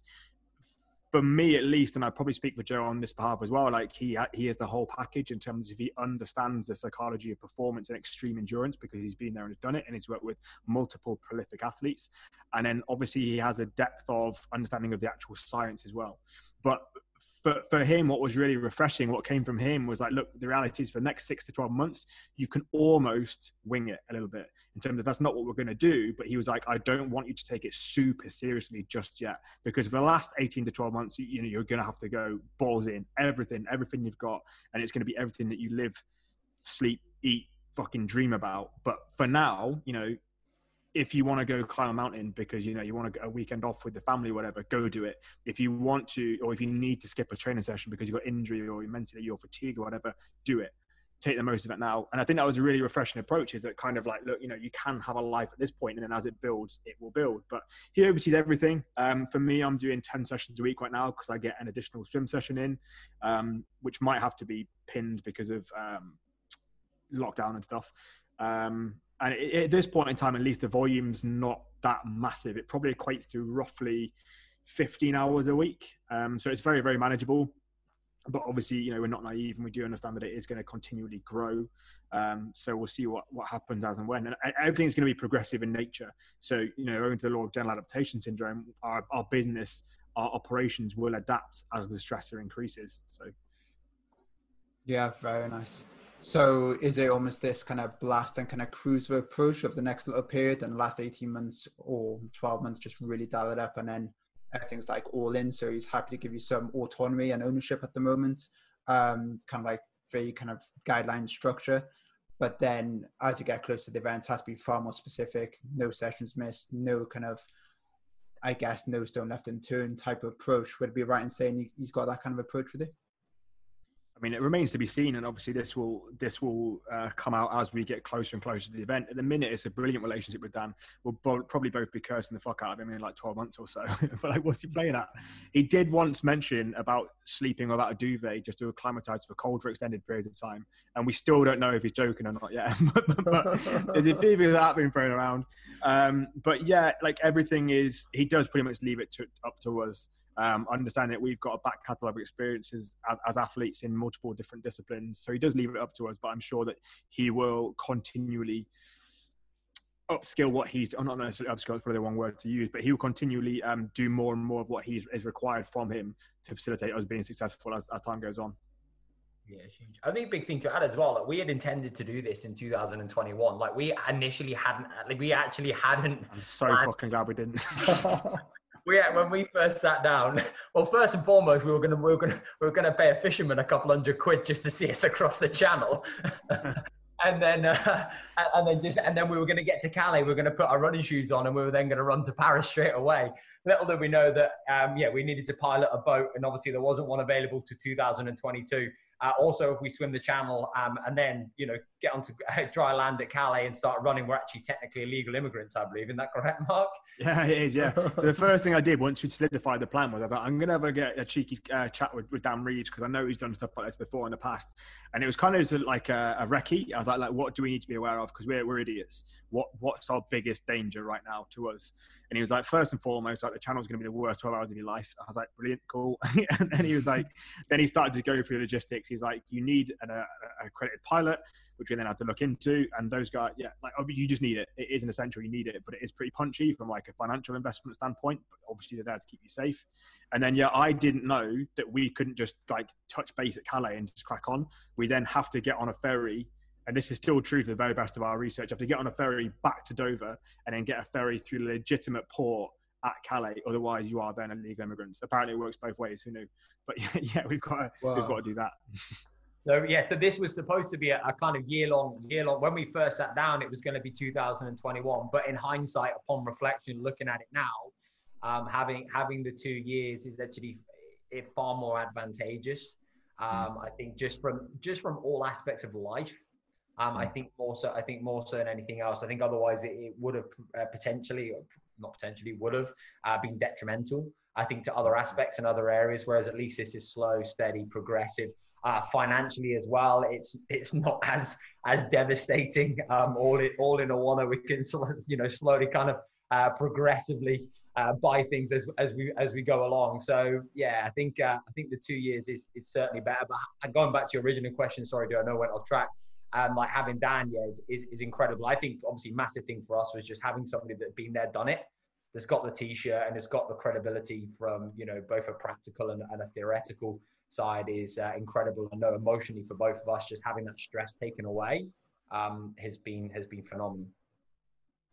C: for me at least, and I probably speak for Joe on this behalf as well. Like he he is the whole package in terms of he understands the psychology of performance and extreme endurance because he's been there and done it, and he's worked with multiple prolific athletes. And then obviously he has a depth of understanding of the actual science as well. But for, for him, what was really refreshing, what came from him was like, look, the reality is for the next six to 12 months, you can almost wing it a little bit in terms of that's not what we're going to do. But he was like, I don't want you to take it super seriously just yet because for the last 18 to 12 months, you, you know, you're going to have to go balls in everything, everything you've got. And it's going to be everything that you live, sleep, eat, fucking dream about. But for now, you know, if you want to go climb a mountain because you know you want to get a weekend off with the family, whatever, go do it. If you want to, or if you need to skip a training session because you've got injury or you're mentally you're fatigued or whatever, do it. Take the most of it now. And I think that was a really refreshing approach. Is that kind of like, look, you know, you can have a life at this point, and then as it builds, it will build. But he oversees everything. Um, for me, I'm doing ten sessions a week right now because I get an additional swim session in, um, which might have to be pinned because of um, lockdown and stuff. Um, and at this point in time, at least the volume's not that massive. It probably equates to roughly 15 hours a week. Um, so it's very, very manageable. But obviously, you know, we're not naive and we do understand that it is going to continually grow. Um, so we'll see what, what happens as and when. And everything's going to be progressive in nature. So, you know, owing to the law of general adaptation syndrome, our, our business, our operations will adapt as the stressor increases. So,
A: yeah, very nice. So is it almost this kind of blast and kind of cruiser approach of the next little period and last 18 months or 12 months just really dial it up and then everything's like all in. So he's happy to give you some autonomy and ownership at the moment. Um, kind of like very kind of guideline structure. But then as you get closer to the event, it has to be far more specific, no sessions missed, no kind of I guess no stone left unturned type of approach. Would it be right in saying he's got that kind of approach with it?
C: I mean, it remains to be seen, and obviously this will this will uh, come out as we get closer and closer to the event. At the minute, it's a brilliant relationship with Dan. We'll bo- probably both be cursing the fuck out of him in like twelve months or so. but like, what's he playing at? He did once mention about sleeping without a duvet just to acclimatise for cold for extended periods of time, and we still don't know if he's joking or not yet. but there's a few of that being thrown around. Um, but yeah, like everything is, he does pretty much leave it to, up to us um, understand that we've got a back catalogue of experiences as, as, athletes in multiple different disciplines. So he does leave it up to us, but I'm sure that he will continually upskill what he's oh, not necessarily upskill is probably the wrong word to use but he will continually um, do more and more of what he's is required from him to facilitate us being successful as, as time goes on
B: yeah, huge. I think a big thing to add as well. Like we had intended to do this in 2021. Like we initially hadn't. Like we actually hadn't.
C: I'm so planned. fucking glad we didn't.
B: we when we first sat down. Well, first and foremost, we were gonna we were gonna we were gonna pay a fisherman a couple hundred quid just to see us across the channel. and then uh, and then just and then we were going to get to Calais. We were going to put our running shoes on, and we were then going to run to Paris straight away. Little did we know that um, yeah, we needed to pilot a boat, and obviously there wasn't one available to 2022. Uh, also, if we swim the channel um, and then, you know, get onto dry land at Calais and start running, we're actually technically illegal immigrants, I believe. Isn't that correct, Mark?
C: Yeah, it is. Yeah. so the first thing I did once we solidified the plan was I thought I'm going to have a, get a cheeky uh, chat with, with Dan Reeves because I know he's done stuff like this before in the past, and it was kind of like a, a recce. I was like, like, what do we need to be aware of? Because we're we're idiots. What what's our biggest danger right now to us? And he was like, first and foremost, like the channel's going to be the worst 12 hours of your life. I was like, brilliant, cool. and then he was like, then he started to go through logistics. He's like, you need an uh, accredited pilot, which we then had to look into. And those guys, yeah, like you just need it. It is an essential. You need it, but it is pretty punchy from like a financial investment standpoint. But obviously, they're there to keep you safe. And then, yeah, I didn't know that we couldn't just like touch base at Calais and just crack on. We then have to get on a ferry and this is still true to the very best of our research, have to get on a ferry back to Dover and then get a ferry through the legitimate port at Calais. Otherwise, you are then illegal immigrants. Apparently, it works both ways. Who knew? But yeah, we've got to, wow. we've got to do that.
B: So yeah, so this was supposed to be a, a kind of year long, year long. When we first sat down, it was going to be 2021. But in hindsight, upon reflection, looking at it now, um, having having the two years is actually far more advantageous. Um, mm. I think just from just from all aspects of life, um, I mm. think more so. I think more so than anything else. I think otherwise it, it would have uh, potentially, not potentially, would have uh, been detrimental. I think to other aspects and other areas. Whereas at least this is slow, steady, progressive. Uh, financially as well, it's it's not as as devastating. Um, all in all in a one, we can you know slowly kind of uh, progressively uh, buy things as, as we as we go along. So yeah, I think uh, I think the two years is, is certainly better. But going back to your original question, sorry, do I know I went off track? um, like having Dan yeah is, is incredible. I think obviously massive thing for us was just having somebody that been there, done it, that's got the t-shirt and has got the credibility from you know both a practical and, and a theoretical side is uh, incredible. I know emotionally for both of us, just having that stress taken away um, has been has been phenomenal.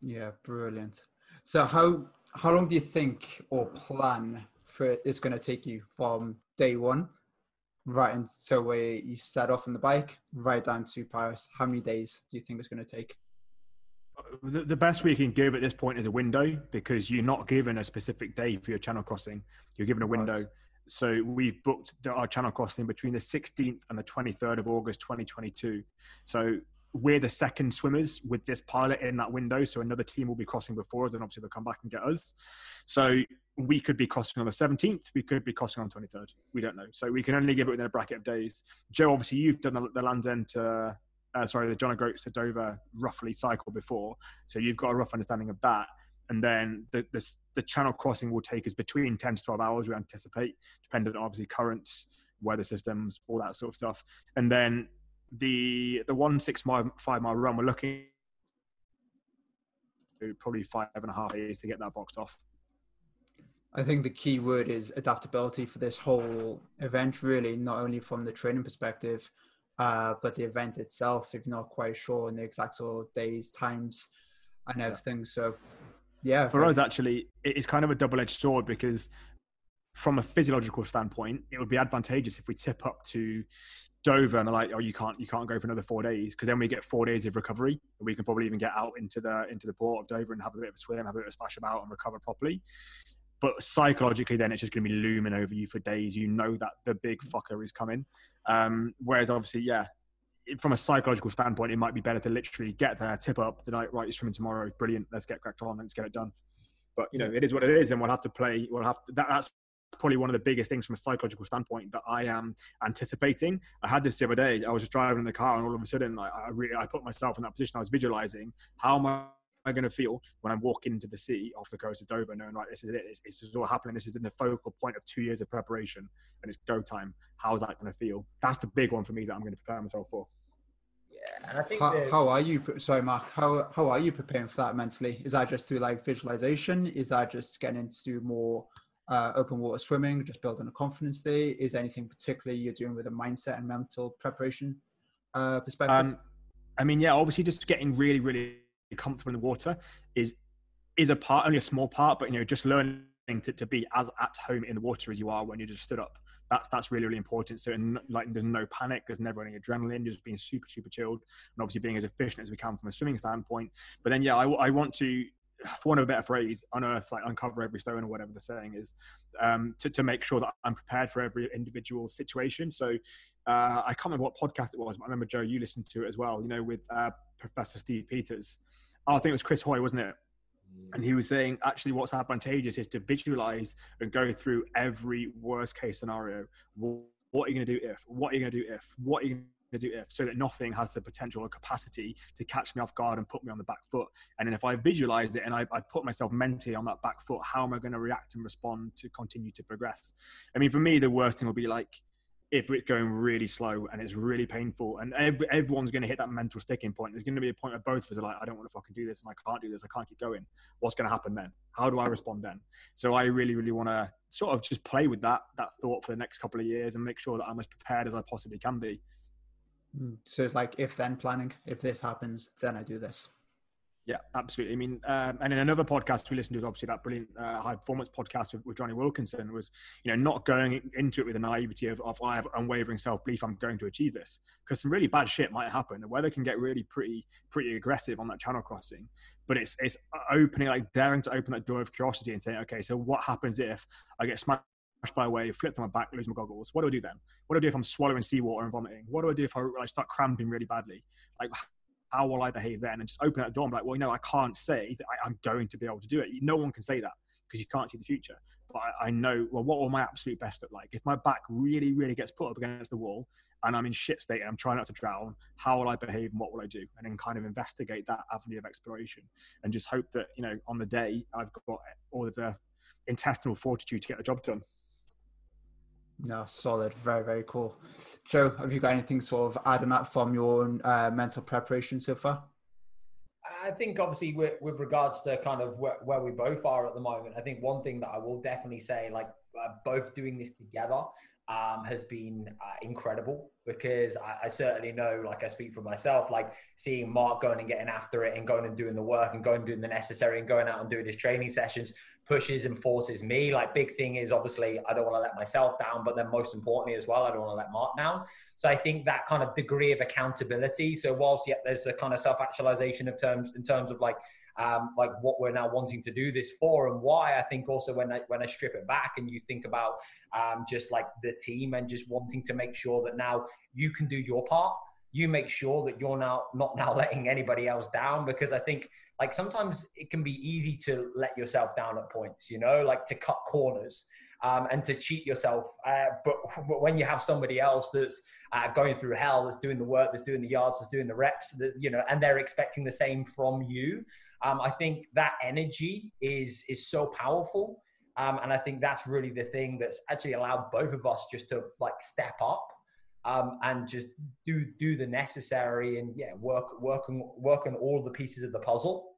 A: Yeah, brilliant. So how how long do you think or plan for it's going to take you from day one right and so where you set off on the bike right down to paris how many days do you think it's going to take
C: the, the best we can give at this point is a window because you're not given a specific day for your channel crossing. You're given a window. Right. So we've booked our channel crossing between the 16th and the 23rd of August 2022. So we're the second swimmers with this pilot in that window. So another team will be crossing before us, and obviously they'll come back and get us. So we could be crossing on the 17th. We could be crossing on the 23rd. We don't know. So we can only give it within a bracket of days. Joe, obviously you've done the, the Land's End to, uh, sorry, the John O'Groats to Dover roughly cycle before. So you've got a rough understanding of that and then the, the, the channel crossing will take us between 10 to 12 hours we anticipate dependent on obviously currents weather systems all that sort of stuff. And then the the one six mile five mile run we're looking probably five and a half days to get that boxed off.
A: I think the key word is adaptability for this whole event, really, not only from the training perspective, uh, but the event itself, if not quite sure on the exact sort of days, times, and everything. So yeah.
C: For us, actually, it is kind of a double edged sword because from a physiological standpoint, it would be advantageous if we tip up to Dover and they're like, oh, you can't, you can't go for another four days because then we get four days of recovery. We can probably even get out into the into the port of Dover and have a bit of a swim, have a bit of a splash about, and recover properly. But psychologically, then it's just going to be looming over you for days. You know that the big fucker is coming. Um, whereas obviously, yeah, from a psychological standpoint, it might be better to literally get there, tip up the night, right, you're swimming tomorrow, brilliant, let's get cracked on, let's get it done. But you know, it is what it is, and we'll have to play. We'll have to, that, that's probably one of the biggest things from a psychological standpoint that I am anticipating. I had this the other day. I was just driving in the car, and all of a sudden, like, I really, I put myself in that position. I was visualizing how am I going to feel when I'm walking into the sea off the coast of Dover, knowing like this is it, this, this is all happening. This is in the focal point of two years of preparation, and it's go time. How is that going to feel? That's the big one for me that I'm going to prepare myself for.
B: Yeah, and I think
A: how, how, are you? Sorry, Mark. How how are you preparing for that mentally? Is that just through like visualization? Is that just getting into more uh, open water swimming, just building a confidence there? Is anything particularly you're doing with a mindset and mental preparation uh, perspective? Um,
C: I mean, yeah, obviously, just getting really, really comfortable in the water is is a part, only a small part, but you know, just learning to, to be as at home in the water as you are when you just stood up that's that's really really important. So and like there's no panic, there's never any adrenaline, just being super super chilled, and obviously being as efficient as we can from a swimming standpoint. But then yeah, I, I want to for want of a better phrase, unearth, like uncover every stone or whatever the saying is, um, to, to make sure that I'm prepared for every individual situation. So uh, I can't remember what podcast it was, but I remember Joe, you listened to it as well, you know, with uh, Professor Steve Peters. I think it was Chris Hoy, wasn't it? Mm. And he was saying, actually, what's advantageous is to visualize and go through every worst case scenario. What are you going to do if? What are you going to do if? What are you going to do if? So that nothing has the potential or capacity to catch me off guard and put me on the back foot. And then if I visualize it and I, I put myself mentally on that back foot, how am I going to react and respond to continue to progress? I mean, for me, the worst thing will be like, if it's going really slow and it's really painful and every, everyone's going to hit that mental sticking point. There's going to be a point where both of us are like i don't want to fucking do this and i can't do this. I can't keep going. What's going to happen then? How do i respond then? So i really really want to sort of just play with that that thought for the next couple of years and make sure that i'm as prepared as i possibly can be.
A: Hmm. so it's like if then planning if this happens then i do this
C: yeah, absolutely. I mean, um, and in another podcast we listened to, obviously that brilliant uh, high performance podcast with, with, Jonny Wilkinson was, you know, not going into it with the naivety of, of I have unwavering self belief I'm going to achieve this because some really bad shit might happen. The weather can get really pretty pretty aggressive on that channel crossing, but it's it's opening like daring to open that door of curiosity and saying, okay, so what happens if I get smashed by a wave, flipped on my back, lose my goggles? What do I do then? What do I do if I'm swallowing seawater and vomiting? What do I do if I, I start cramping really badly? Like how will I behave then? And just open that door and be like, well, you know, I can't say that I, am going to be able to do it. No one can say that because you can't see the future. But I, I, know, well, what will my absolute best look like? If my back really, really gets put up against the wall and I'm in shit state and I'm trying not to drown, how will I behave and what will I do? And then kind of investigate that avenue of exploration and just hope that, you know, on the day I've got all of the intestinal fortitude to get the job done.
A: No, solid. Very, very cool. Joe, have you got anything sort of adding that from your own uh, mental preparation so far?
B: I think obviously with, with regards to kind of where, where, we both are at the moment, I think one thing that I will definitely say, like uh, both doing this together, um, has been uh, incredible because I, I, certainly know, like I speak for myself, like seeing Mark going and getting after it and going and doing the work and going and doing the necessary and going out and doing his training sessions pushes and forces me. Like big thing is obviously I don't want to let myself down, but then most importantly as well, I don't want to let Mark down. So I think that kind of degree of accountability. So whilst yet there's a kind of self-actualization of terms in terms of like um, like what we're now wanting to do this for and why. I think also when I when I strip it back and you think about um, just like the team and just wanting to make sure that now you can do your part. You make sure that you're now not now letting anybody else down because I think like sometimes it can be easy to let yourself down at points, you know, like to cut corners. Um, and to cheat yourself. Uh, but, when you have somebody else that's uh, going through hell, that's doing the work, that's doing the yards, that's doing the reps, that, you know, and they're expecting the same from you, um, I think that energy is is so powerful, um, and I think that's really the thing that's actually allowed both of us just to like step up um, and just do do the necessary and yeah work work on work on all the pieces of the puzzle.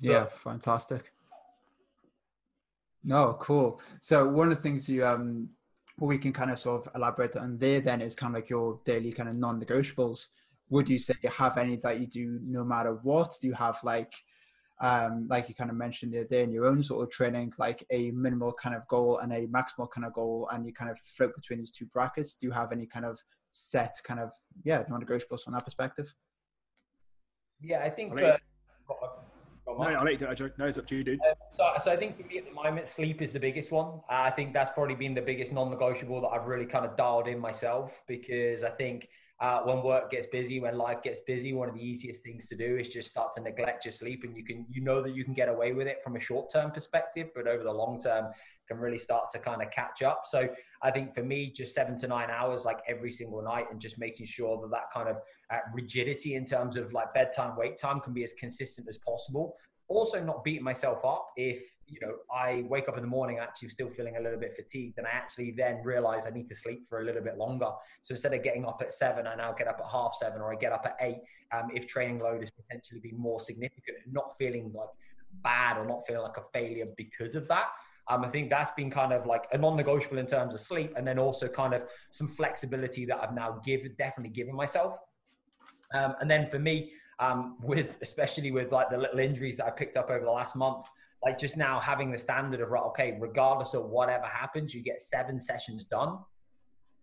A: Yeah, fantastic. No, cool. So one of the things you um we can kind of sort of elaborate on there then is kind of like your daily kind of non-negotiables would you say you have any that you do no matter what? Do you have like um, like you kind of mentioned the other day in your own sort of training, like a minimal kind of goal and a maximal kind of goal, and you kind of float between these two brackets? Do you have any kind of set kind of yeah non-negotiables from that perspective?
B: Yeah, I think.
C: I no, I'll let you No, it's up to you, dude.
B: Um, so, so I think for me at the moment, sleep is the biggest one. Uh, I think that's probably been the biggest non-negotiable that I've really kind of dialed in myself because I think uh, when work gets busy, when life gets busy, one of the easiest things to do is just start to neglect your sleep, and you can you know that you can get away with it from a short term perspective, but over the long term can really start to kind of catch up. So I think for me, just seven to nine hours, like every single night, and just making sure that that kind of uh, rigidity in terms of like bedtime, wake time can be as consistent as possible also not beating myself up if you know I wake up in the morning actually still feeling a little bit fatigued and I actually then realize I need to sleep for a little bit longer. So instead of getting up at seven, I now get up at half seven or I get up at eight. Um, if training load is potentially be more significant, not feeling like bad or not feeling like a failure because of that. Um, I think that's been kind of like a non-negotiable in terms of sleep, and then also kind of some flexibility that I've now given, definitely given myself. Um, and then for me, um, with especially with like the little injuries that I picked up over the last month. Like just now having the standard of right, okay, regardless of whatever happens, you get seven sessions done.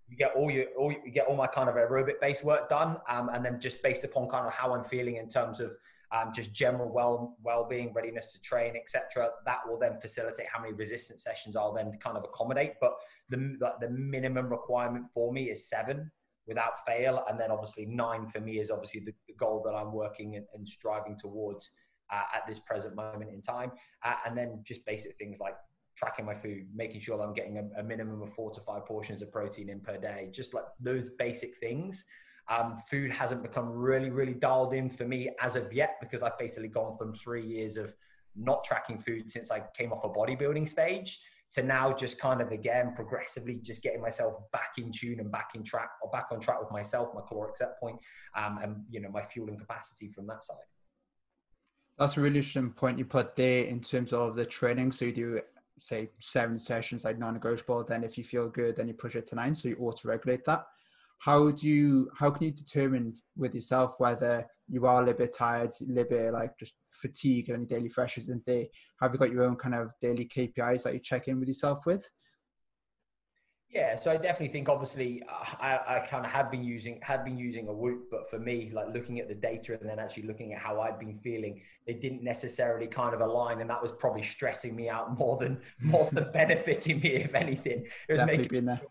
B: You get all your, all you get all my kind of aerobic based work done, um, and then just based upon kind of how I'm feeling in terms of um, just general well well being, readiness to train, etc. That will then facilitate how many resistance sessions I'll then kind of accommodate. But the the minimum requirement for me is seven without fail. And then obviously nine for me is obviously the, the goal that I'm working and, and striving towards uh, at this present moment in time. Uh, and then just basic things like tracking my food, making sure that I'm getting a, a, minimum of four to five portions of protein in per day, just like those basic things. Um, food hasn't become really, really dialed in for me as of yet because I've basically gone from three years of not tracking food since I came off a bodybuilding stage to now just kind of again progressively just getting myself back in tune and back in track or back on track with myself, my caloric set point, um, and you know my fueling capacity from that side.
A: That's a really interesting point you put there in terms of the training. So you do say seven sessions like non-negotiable. Then if you feel good, then you push it to nine. So you auto-regulate that how do you how can you determine with yourself whether you are a little bit tired, a little bit like just fatigued and any daily pressures and they have you got your own kind of daily KPIs that you check in with yourself with?
B: Yeah, so I definitely think obviously I, I kind of have been using had been using a Whoop, but for me, like looking at the data and then actually looking at how I'd been feeling, they didn't necessarily kind of align, and that was probably stressing me out more than more than benefiting me, if anything. It was
A: definitely making, been there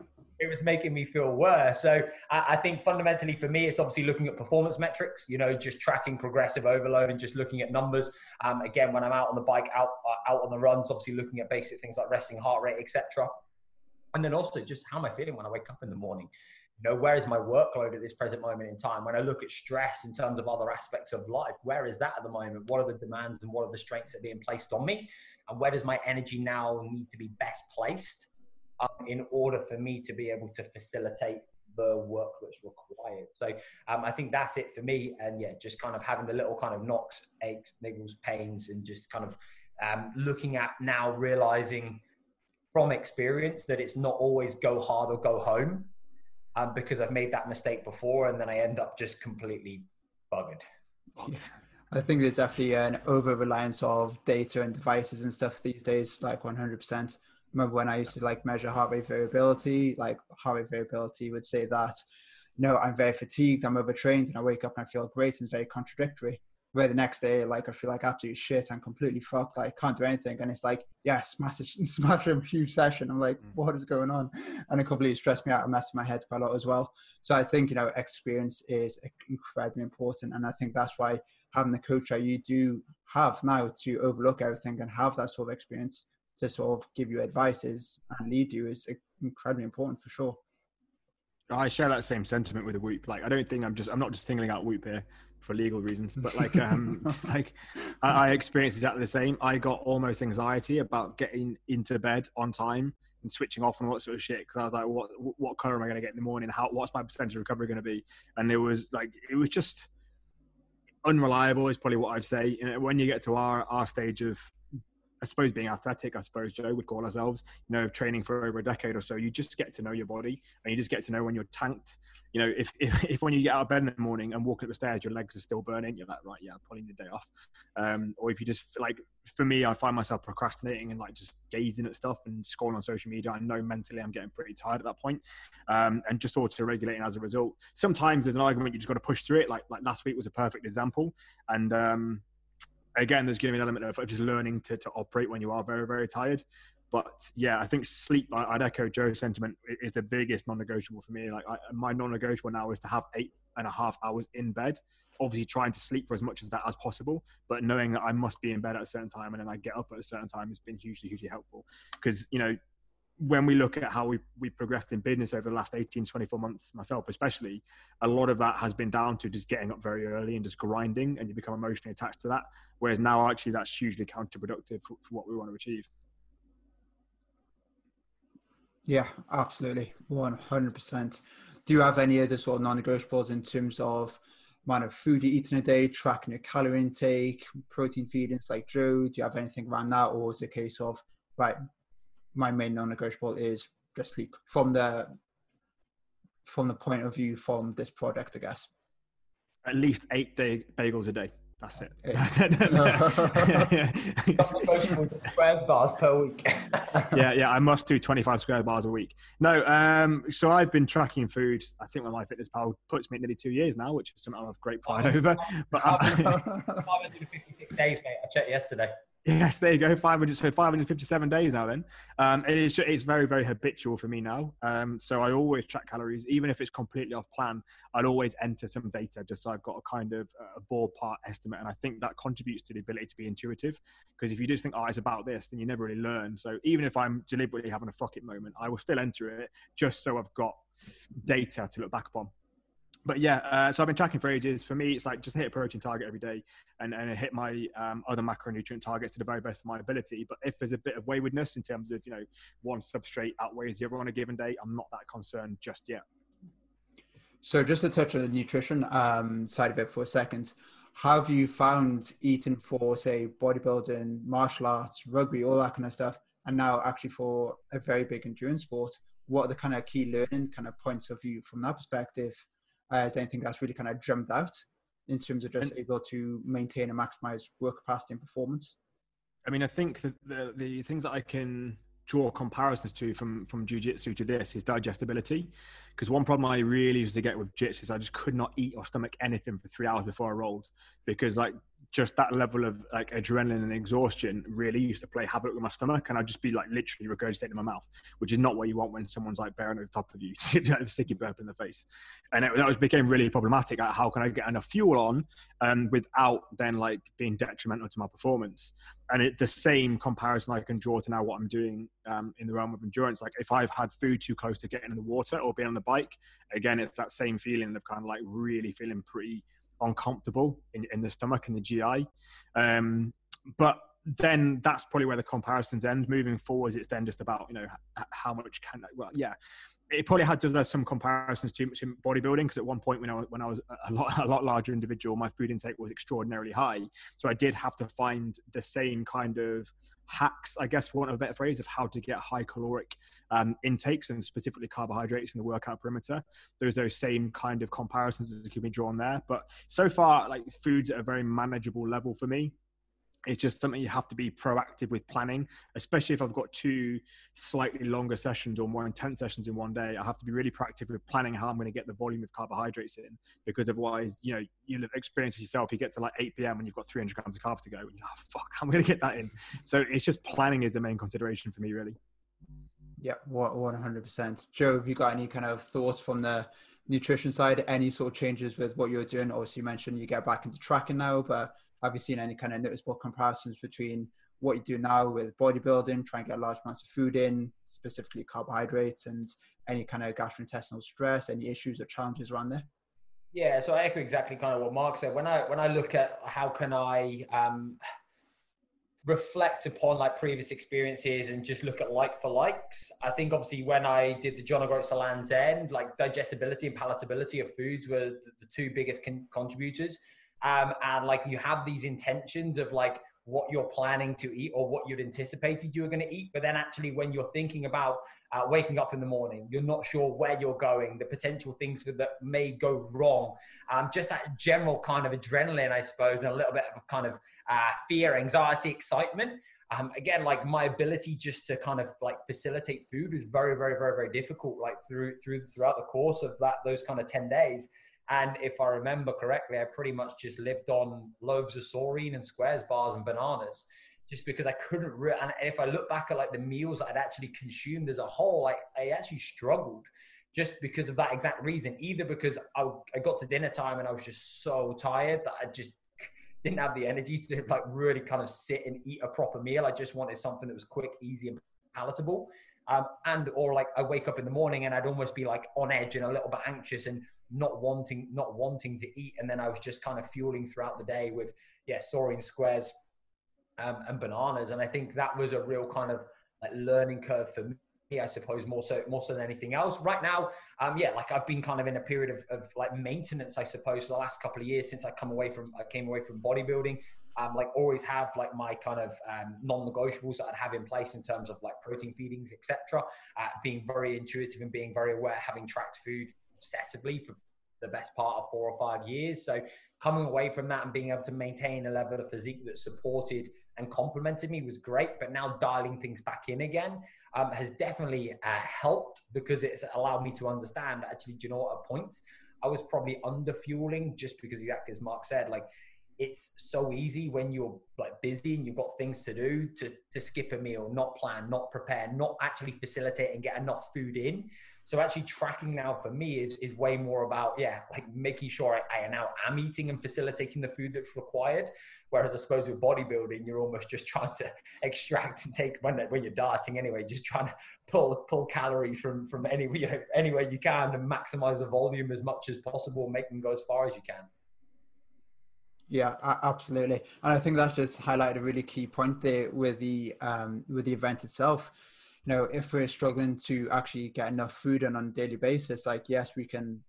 B: it was making me feel worse. So I, I, think fundamentally for me, it's obviously looking at performance metrics, you know, just tracking progressive overload and just looking at numbers. Um, again, when I'm out on the bike, out, uh, out on the runs, obviously looking at basic things like resting heart rate, etc. And then also just how am I feeling when I wake up in the morning? You know, where is my workload at this present moment in time? When I look at stress in terms of other aspects of life, where is that at the moment? What are the demands and what are the strengths that are being placed on me? And where does my energy now need to be best placed? Um, in order for me to be able to facilitate the work that's required. So um, I think that's it for me. And yeah, just kind of having the little kind of knocks, aches, niggles, pains, and just kind of um, looking at now realizing from experience that it's not always go hard or go home um, because I've made that mistake before and then I end up just completely buggered.
A: I think there's definitely an over reliance of data and devices and stuff these days, like 100%. Remember when I used to like measure heart rate variability, like heart rate variability would say that, no, I'm very fatigued, I'm overtrained, and I wake up and I feel great and it's very contradictory where the next day, like I feel like absolute shit. I'm completely fucked. Like can't do anything. And it's like, yeah, smash a, smash a huge session. I'm like, mm. what is going on? And it completely stressed me out and messed my head quite a lot as well. So I think you know experience is incredibly important, and I think that's why having the coach that you do have now to overlook everything and have that sort of experience to sort of give you advices and lead you is incredibly important for sure.
C: I share that same sentiment with Whoop. Like, I don't think I'm just I'm not just singling out Whoop here for legal reasons, but like um like I, I experienced exactly the same. I got almost anxiety about getting into bed on time and switching off and all that sort of shit because I was like, what what color am I going to get in the morning? How what's my percentage of recovery going to be? And it was like it was just unreliable is probably what I'd say. when you get to our our stage of I suppose being athletic, I suppose Joe would call ourselves, you know, training for over a decade or so, you just get to know your body and you just get to know when you're tanked. You know, if, if, if when you get out of bed in the morning and walk up the stairs, your legs are still burning, you're like, right, yeah, I'm need a day off. Um, or if you just like, for me, I find myself procrastinating and like just gazing at stuff and scrolling on social media. I know mentally I'm getting pretty tired at that point, um, and just auto regulating as a result. Sometimes there's an argument you just got to push through it. Like like last week was a perfect example, and um, again, there's going to be an element of just learning to, to operate when you are very, very tired. But yeah, I think sleep, I'd echo Joe's sentiment, is the biggest non negotiable for me. Like, I, my non negotiable now is to have eight and a half hours in bed. Obviously, trying to sleep for as much of that as possible, but knowing that I must be in bed at a certain time and then I get up at a certain time has been hugely, hugely helpful. Because, you know, when we look at how we've, we've progressed in business over the last 18, 24 months, myself especially, a lot of that has been down to just getting up very early and just grinding, and you become emotionally attached to that. Whereas now, actually, that's hugely counterproductive for, for what we want to achieve.
A: Yeah, absolutely. 100%. Do you have any other sort of non negotiables in terms of amount of food you eat in a day, tracking your calorie intake, protein feedings like Joe? Do you have anything around that? Or is it a case of, right, my main non-negotiable is just sleep from the from the point of view from this project, I guess.
C: At least eight day bagels a day. That's it.
B: square bars per week.
C: yeah, yeah, I must do 25 square bars a week. No, um, so I've been tracking food. I think MyFitnessPal puts me at nearly two years now, which is something I have great pride oh, over. But
B: 556 days, mate. I checked yesterday.
C: Yes, there you go. 500, so 557 days now. Then um, it is, it's very, very habitual for me now. Um, so I always track calories, even if it's completely off plan. I'd always enter some data just so I've got a kind of a ballpark estimate, and I think that contributes to the ability to be intuitive. Because if you just think, oh, it's about this, then you never really learn. So even if I'm deliberately having a fuck it moment, I will still enter it just so I've got data to look back upon but yeah, uh, so I've been tracking for ages. For me, it's like just hit a protein target every day and, and hit my um, other macronutrient targets to the very best of my ability. But if there's a bit of waywardness in terms of, you know, one substrate outweighs the other on a given day, I'm not that concerned just yet.
A: So just to touch on the nutrition um, side of it for a second, have you found eating for, say, bodybuilding, martial arts, rugby, all that kind of stuff, and now actually for a very big endurance sport, what are the kind of key learning kind of points of view from that perspective uh, is anything that's really kind of jumped out in terms of just and, able to maintain and maximize work capacity and performance?
C: I mean, I think that the, the things that I can draw comparisons to from from jiu-jitsu to this is digestibility because one problem i really used to get with jiu-jitsu is i just could not eat or stomach anything for three hours before i rolled because like just that level of like adrenaline and exhaustion really used to play havoc with my stomach, and I'd just be like literally regurgitating in my mouth, which is not what you want when someone's like bearing over top of you, sticky burp in the face, and it, that was became really problematic. Like, how can I get enough fuel on, um, without then like being detrimental to my performance? And it, the same comparison I can draw to now what I'm doing um, in the realm of endurance. Like if I've had food too close to getting in the water or being on the bike, again, it's that same feeling of kind of like really feeling pretty uncomfortable in, in the stomach and the GI. Um, but then that's probably where the comparisons end. Moving forwards, it's then just about you know how much can well yeah. It probably had does some comparisons to, to bodybuilding because at one point when I was, when I was a lot a lot larger individual, my food intake was extraordinarily high. So I did have to find the same kind of hacks, I guess, for want of a better phrase, of how to get high caloric um, intakes and specifically carbohydrates in the workout perimeter. There's those same kind of comparisons that can be drawn there. But so far, like foods at a very manageable level for me it's just something you have to be proactive with planning, especially if I've got two slightly longer sessions or more intense sessions in one day. I have to be really proactive with planning how I'm going to get the volume of carbohydrates in, because otherwise, you know, you'll experience yourself. You get to like 8 p.m. and you've got 300 grams of carbs to go, and you're, oh, fuck, I'm going to get that in. So it's just planning is the main consideration for me, really.
A: Yeah, 100%. Joe, have you got any kind of thoughts from the nutrition side? Any sort of changes with what you're doing? Obviously, you mentioned you get back into tracking now, but have you seen any kind of noticeable comparisons between what you do now with bodybuilding, trying to get large amounts of food in, specifically carbohydrates, and any kind of gastrointestinal stress, any issues or challenges around there?
B: Yeah, so I echo exactly kind of what Mark said. When I when I look at how can I um, reflect upon like previous experiences and just look at like for likes. I think obviously when I did the John O'Groats Land's End, like digestibility and palatability of foods were the, the two biggest con- contributors um, and like you have these intentions of like what you're planning to eat or what you'd anticipated you were going to eat but then actually when you're thinking about uh, waking up in the morning you're not sure where you're going the potential things that may go wrong um, just that general kind of adrenaline i suppose and a little bit of kind of uh, fear anxiety excitement. Um, again like my ability just to kind of like facilitate food was very very very very difficult like through through throughout the course of that those kind of 10 days and if I remember correctly, I pretty much just lived on loaves of Soreen and squares bars and bananas just because I couldn't. Re- and if I look back at like the meals that I'd actually consumed as a whole, like I actually struggled just because of that exact reason. Either because I, I got to dinner time and I was just so tired that I just didn't have the energy to like really kind of sit and eat a proper meal. I just wanted something that was quick, easy, and palatable. Um, and or like I wake up in the morning and I'd almost be like on edge and a little bit anxious and not wanting not wanting to eat. And then i was just kind of fueling throughout the day with yeah Soreen squares um, and bananas. And i think that was a real kind of like learning curve for me i suppose more so more so than anything else. Right now um yeah like i've been kind of in a period of, of like maintenance i suppose the last couple of years since i come away from i came away from bodybuilding um, like always have like my kind of um, non-negotiables that I'd have in place in terms of like protein feedings, etc. Uh, being very intuitive and being very aware, having tracked food obsessively for the best part of four or five years. So coming away from that and being able to maintain a level of physique that supported and complemented me was great. But now dialing things back in again um, has definitely uh, helped because it's allowed me to understand actually, do you know what, at points I was probably under fueling just because exactly as Mark said, like it's so easy when you're like busy and you've got things to do to, to skip a meal, not plan, not prepare, not actually facilitate and get enough food in. So actually tracking now for me is, is way more about, yeah, like making sure I, I now am eating and facilitating the food that's required. Whereas I suppose with bodybuilding, you're almost just trying to extract and take when, when you're dieting anyway, just trying to pull pull calories from from any you know, anywhere you can and maximize the volume as much as possible, make them go as far as you can.
A: Yeah, absolutely, and I think that just highlighted a really key point there with the um, with the event itself. You know, if we're struggling to actually get enough food in on a daily basis, like yes, we can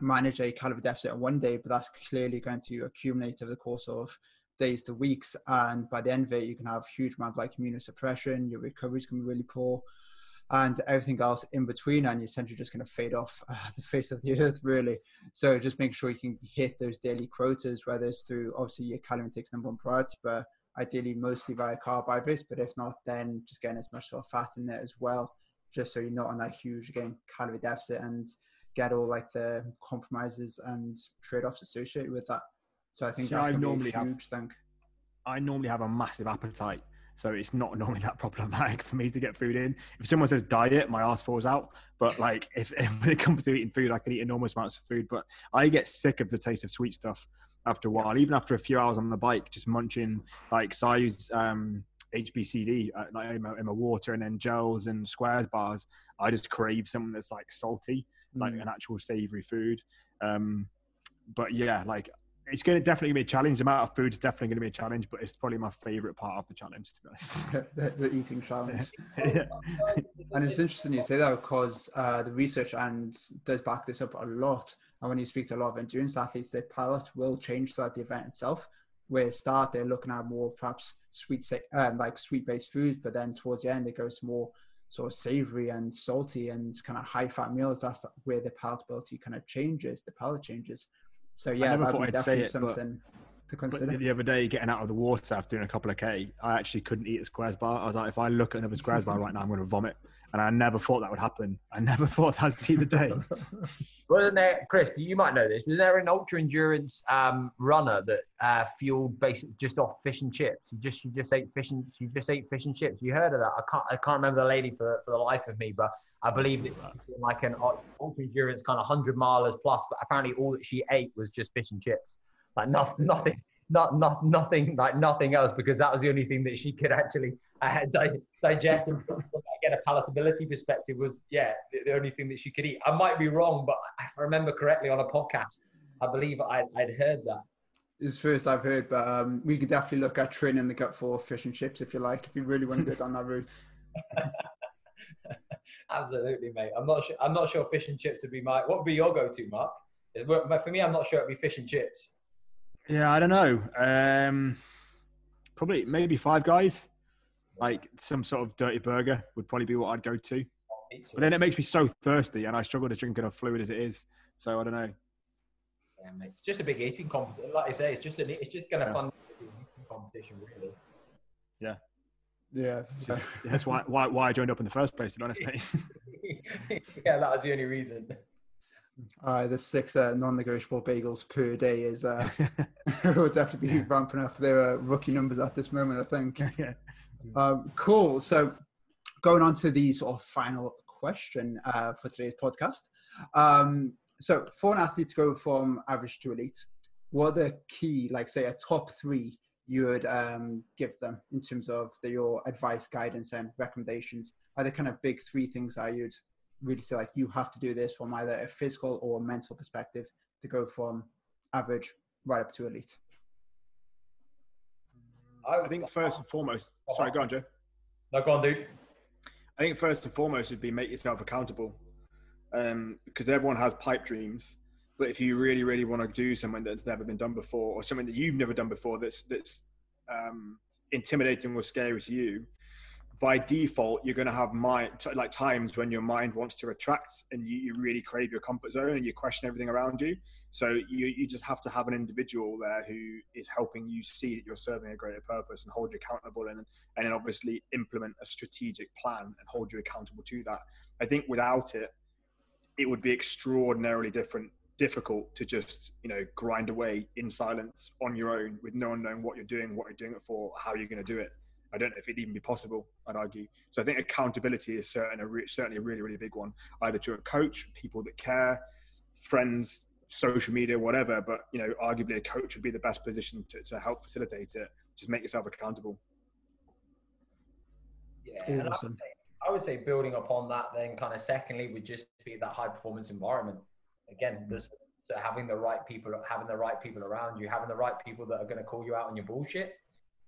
A: manage a calorie deficit in one day, but that's clearly going to accumulate over the course of days to weeks. And by the end of it, you can have huge amounts like immunosuppression, your recovery is going to be really poor, and everything else in between. And you're essentially just going to fade off uh, the face of the earth, really. So just make sure you can hit those daily quotas, whether it's through obviously your calorie intake number one priority, but ideally mostly via carbohydrates, but if not, then just getting as much sort of fat in there as well, just so you're not on that huge again calorie deficit and get all like the compromises and trade-offs associated with that. So I think that's I normally a huge have, thing.
C: I normally have a massive appetite. So it's not normally that problematic for me to get food in. If someone says diet, my ass falls out. But like if, when it comes to eating food, I can eat enormous amounts of food. But I get sick of the taste of sweet stuff after a while, even after a few hours on the bike, just munching like use um, HBCD uh, like in my, in my, water and then gels and squares bars. I just crave something that's like salty, mm. like an actual savory food. Um, but yeah, like it's going to definitely be a challenge. The amount of food is definitely going to be a challenge, but it's probably my favorite part of the challenge, to be honest.
A: the, the, eating challenge. yeah. And it's interesting you say that because uh, the research and does back this up a lot. And when you speak to a lot of endurance athletes, their palate will change throughout the event itself. Where start they're looking at more perhaps sweet, um, like sweet based foods, but then towards the end it goes more sort of savory and salty and kind of high fat meals. That's where the palatability kind of changes. The palate changes. So yeah, I never thought I'd say it, something to consider.
C: the other day, getting out of the water after doing a couple of k, I actually couldn't eat a squares bar. I was like, if I look at another squares bar right now, I'm going to vomit. And I never thought that would happen. I never thought I'd see the day.
B: Wasn't there, Chris? You might know this. Was there an ultra endurance um, runner that uh, fueled basically just off fish and chips? She just she just ate fish and she just ate fish and chips. You heard of that? I can't I can't remember the lady for for the life of me, but I believe that like an ultra endurance kind of hundred milers plus. But apparently, all that she ate was just fish and chips. Like nothing, nothing, not not nothing like nothing else because that was the only thing that she could actually uh, digest and get a palatability perspective was yeah the, the, only thing that she could eat. I might be wrong, but if I remember correctly on a podcast, I believe I, would heard that.
A: It's first I've heard, but um, we could definitely look at Trin training the gut for fish and chips if you like, if you really want to go down that route.
B: Absolutely, mate. I'm not sure. I'm not sure fish and chips would be my. What would be your go-to, Mark? For me, I'm not sure it'd be fish and chips.
C: Yeah, I don't know. Um, probably maybe Five Guys. Like some sort of dirty burger would probably be what I'd go to. But then it makes me so thirsty, and I struggle to drink enough fluid as it is. So I don't know.
B: Yeah, mate. It's just a big eating competition. Like I say, it's just an, it's just kind of yeah. fun competition, really.
C: Yeah.
A: Yeah.
C: Just, that's why, why why I joined up in the first place. To be honest, mate.
B: yeah, that was the only reason.
A: All right, the six uh, non-negotiable bagels per day is uh, will definitely be ramping up their uh, rookie numbers at this moment. I think. yeah. Um, cool. So, going on to the sort of final question uh, for today's podcast. Um, so, for an athlete to go from average to elite, what are the key, like say, a top three you would um, give them in terms of the, your advice, guidance, and recommendations? Are the kind of big three things that you'd really say like you have to do this from either a physical or mental perspective to go from average right up to elite?
C: I think first and foremost. Sorry, go on, Joe.
B: No, go on, dude.
C: I think first and foremost would be make yourself accountable, because um, everyone has pipe dreams. But if you really, really want to do something that's never been done before, or something that you've never done before, that's that's um, intimidating or scary to you, by default you're going to have mind like times when your mind wants to retract and you, you, really crave your comfort zone and you question everything around you. So you, you just have to have an individual there who is helping you see that you're serving a greater purpose and hold you accountable and and then obviously implement a strategic plan and hold you accountable to that. I think without it it would be extraordinarily different difficult to just you know grind away in silence on your own with no one knowing what you're doing what you're doing it for how you're going to do it I don't know if it'd even be possible. I'd argue. So I think accountability is certain a re- certainly a really really big one, either to a coach, people that care, friends, social media, whatever. But you know, arguably a coach would be the best position to, to help facilitate it. Just make yourself accountable.
B: Yeah, awesome. I, would say, I would say building upon that, then kind of secondly would just be that high performance environment. Again, mm. so having the right people, having the right people around you, having the right people that are going to call you out on your bullshit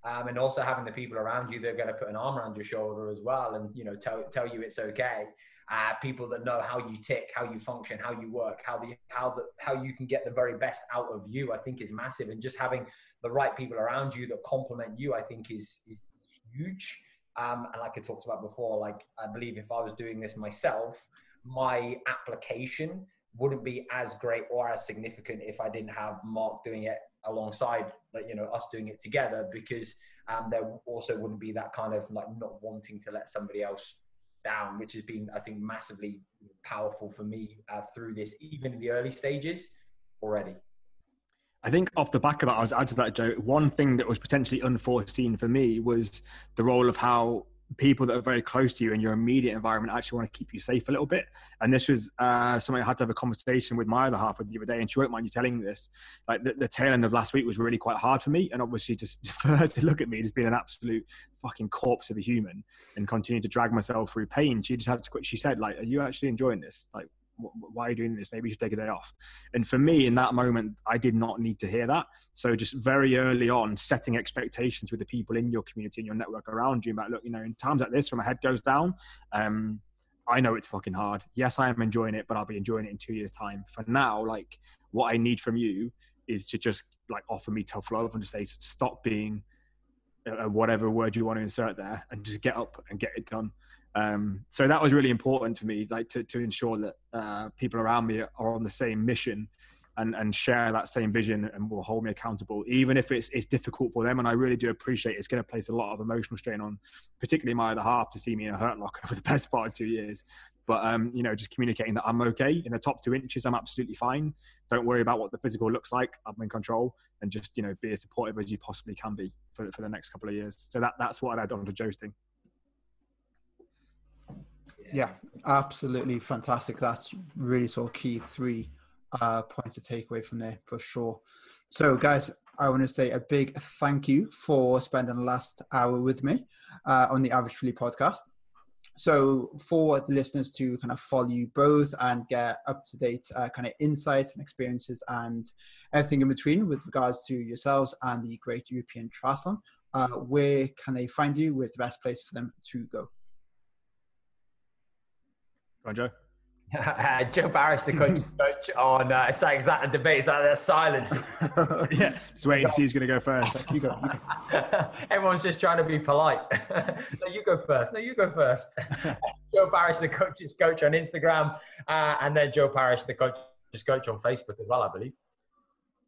B: um, and also having the people around you that are going to put an arm around your shoulder as well, and you know tell tell you it's okay. Uh, people that know how you tick, how you function, how you work, how the how the how you can get the very best out of you. I think is massive, and just having the right people around you that complement you, I think is is huge. Um, and like I talked about before, like I believe if I was doing this myself, my application wouldn't be as great or as significant if I didn't have Mark doing it alongside like you know us doing it together because um, there also wouldn't be that kind of like not wanting to let somebody else down which has been i think massively powerful for me uh, through this even in the early stages already
C: I think off the back of that, I was add to that, Joe. One thing that was potentially unforeseen for me was the role of how people that are very close to you in your immediate environment actually want to keep you safe a little bit. And this was uh, something I had to have a conversation with my other half with the other day, and she won't mind you telling this. Like the, the, tail end of last week was really quite hard for me, and obviously just for her to look at me just being an absolute fucking corpse of a human and continue to drag myself through pain. She just had to. Quit. She said, "Like, are you actually enjoying this? Like, why are you doing this? Maybe you should take a day off. And for me, in that moment, I did not need to hear that. So just very early on, setting expectations with the people in your community and your network around you about, look, you know, in times like this, when my head goes down, um, I know it's fucking hard. Yes, I am enjoying it, but I'll be enjoying it in two years' time. For now, like what I need from you is to just like offer me tough love and just say, stop being uh, whatever word you want to insert there and just get up and get it done. Um, so that was really important for me, like to, to ensure that uh, people around me are on the same mission and, and share that same vision and will hold me accountable, even if it's, it's difficult for them. And I really do appreciate it's going to place a lot of emotional strain on, particularly my other half, to see me in a hurt locker for the best part of two years. But um, you know, just communicating that I'm okay in the top two inches, I'm absolutely fine. Don't worry about what the physical looks like. I'm in control, and just you know, be as supportive as you possibly can be for, for the next couple of years. So that that's what I had done to Joesting.
A: Yeah, absolutely fantastic. That's really sort of key three uh, points to take away from there for sure. So, guys, I want to say a big thank you for spending the last hour with me uh, on the Average to Elite podcast. So, for the listeners to kind of follow you both and get up to date uh, kind of insights and experiences and everything in between with regards to yourselves and the Great European Triathlon, uh, where can they find you? Where's the best place for them to
C: go? On, Joe.
B: Uh, Joe Barrish, the coach, coach on uh, it's like exact debate. It's like there's silence.
C: yeah, just waiting to see who's going to go first.
A: You go. You
B: go. Everyone's just trying to be polite. no, you go first. No, you go first. Joe Barrish, the coach's coach on Instagram, uh, and then Joe Parrish, the coach's coach on Facebook as well, I believe.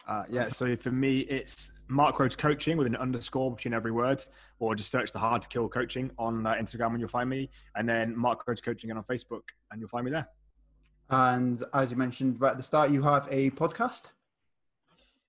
C: Uh, yeah, so for me, it's Mark Rhodes Coaching with an underscore between every word, or just search the Hard to Kill Coaching on uh, Instagram and you'll find me, and then Mark Rhodes Coaching on Facebook and you'll find me there.
A: And as you mentioned right at the start, you have a podcast.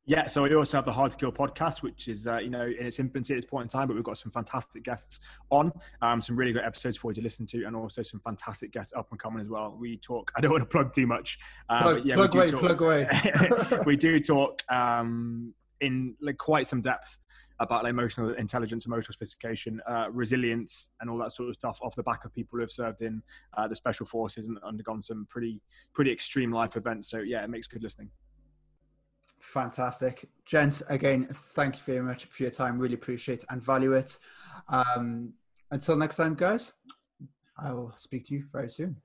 C: Yeah, so we also have the Hard to Kill podcast, which is uh, you know in its infancy at this point in time, but we've got some fantastic guests on, um, some really great episodes for you to listen to, and also some fantastic guests up and coming as well. We talk. I don't want to plug too much.
A: Um, plug, yeah, plug away, talk, plug away.
C: we do talk um, in like quite some depth about like, emotional intelligence, emotional sophistication, uh, resilience, and all that sort of stuff off the back of people who have served in uh, the special forces and undergone some pretty pretty extreme life events. So yeah, it makes good listening.
A: Fantastic. Gents, again, thank you very much for your time. Really appreciate and value it. Um, until next time, guys, I will speak to you very soon.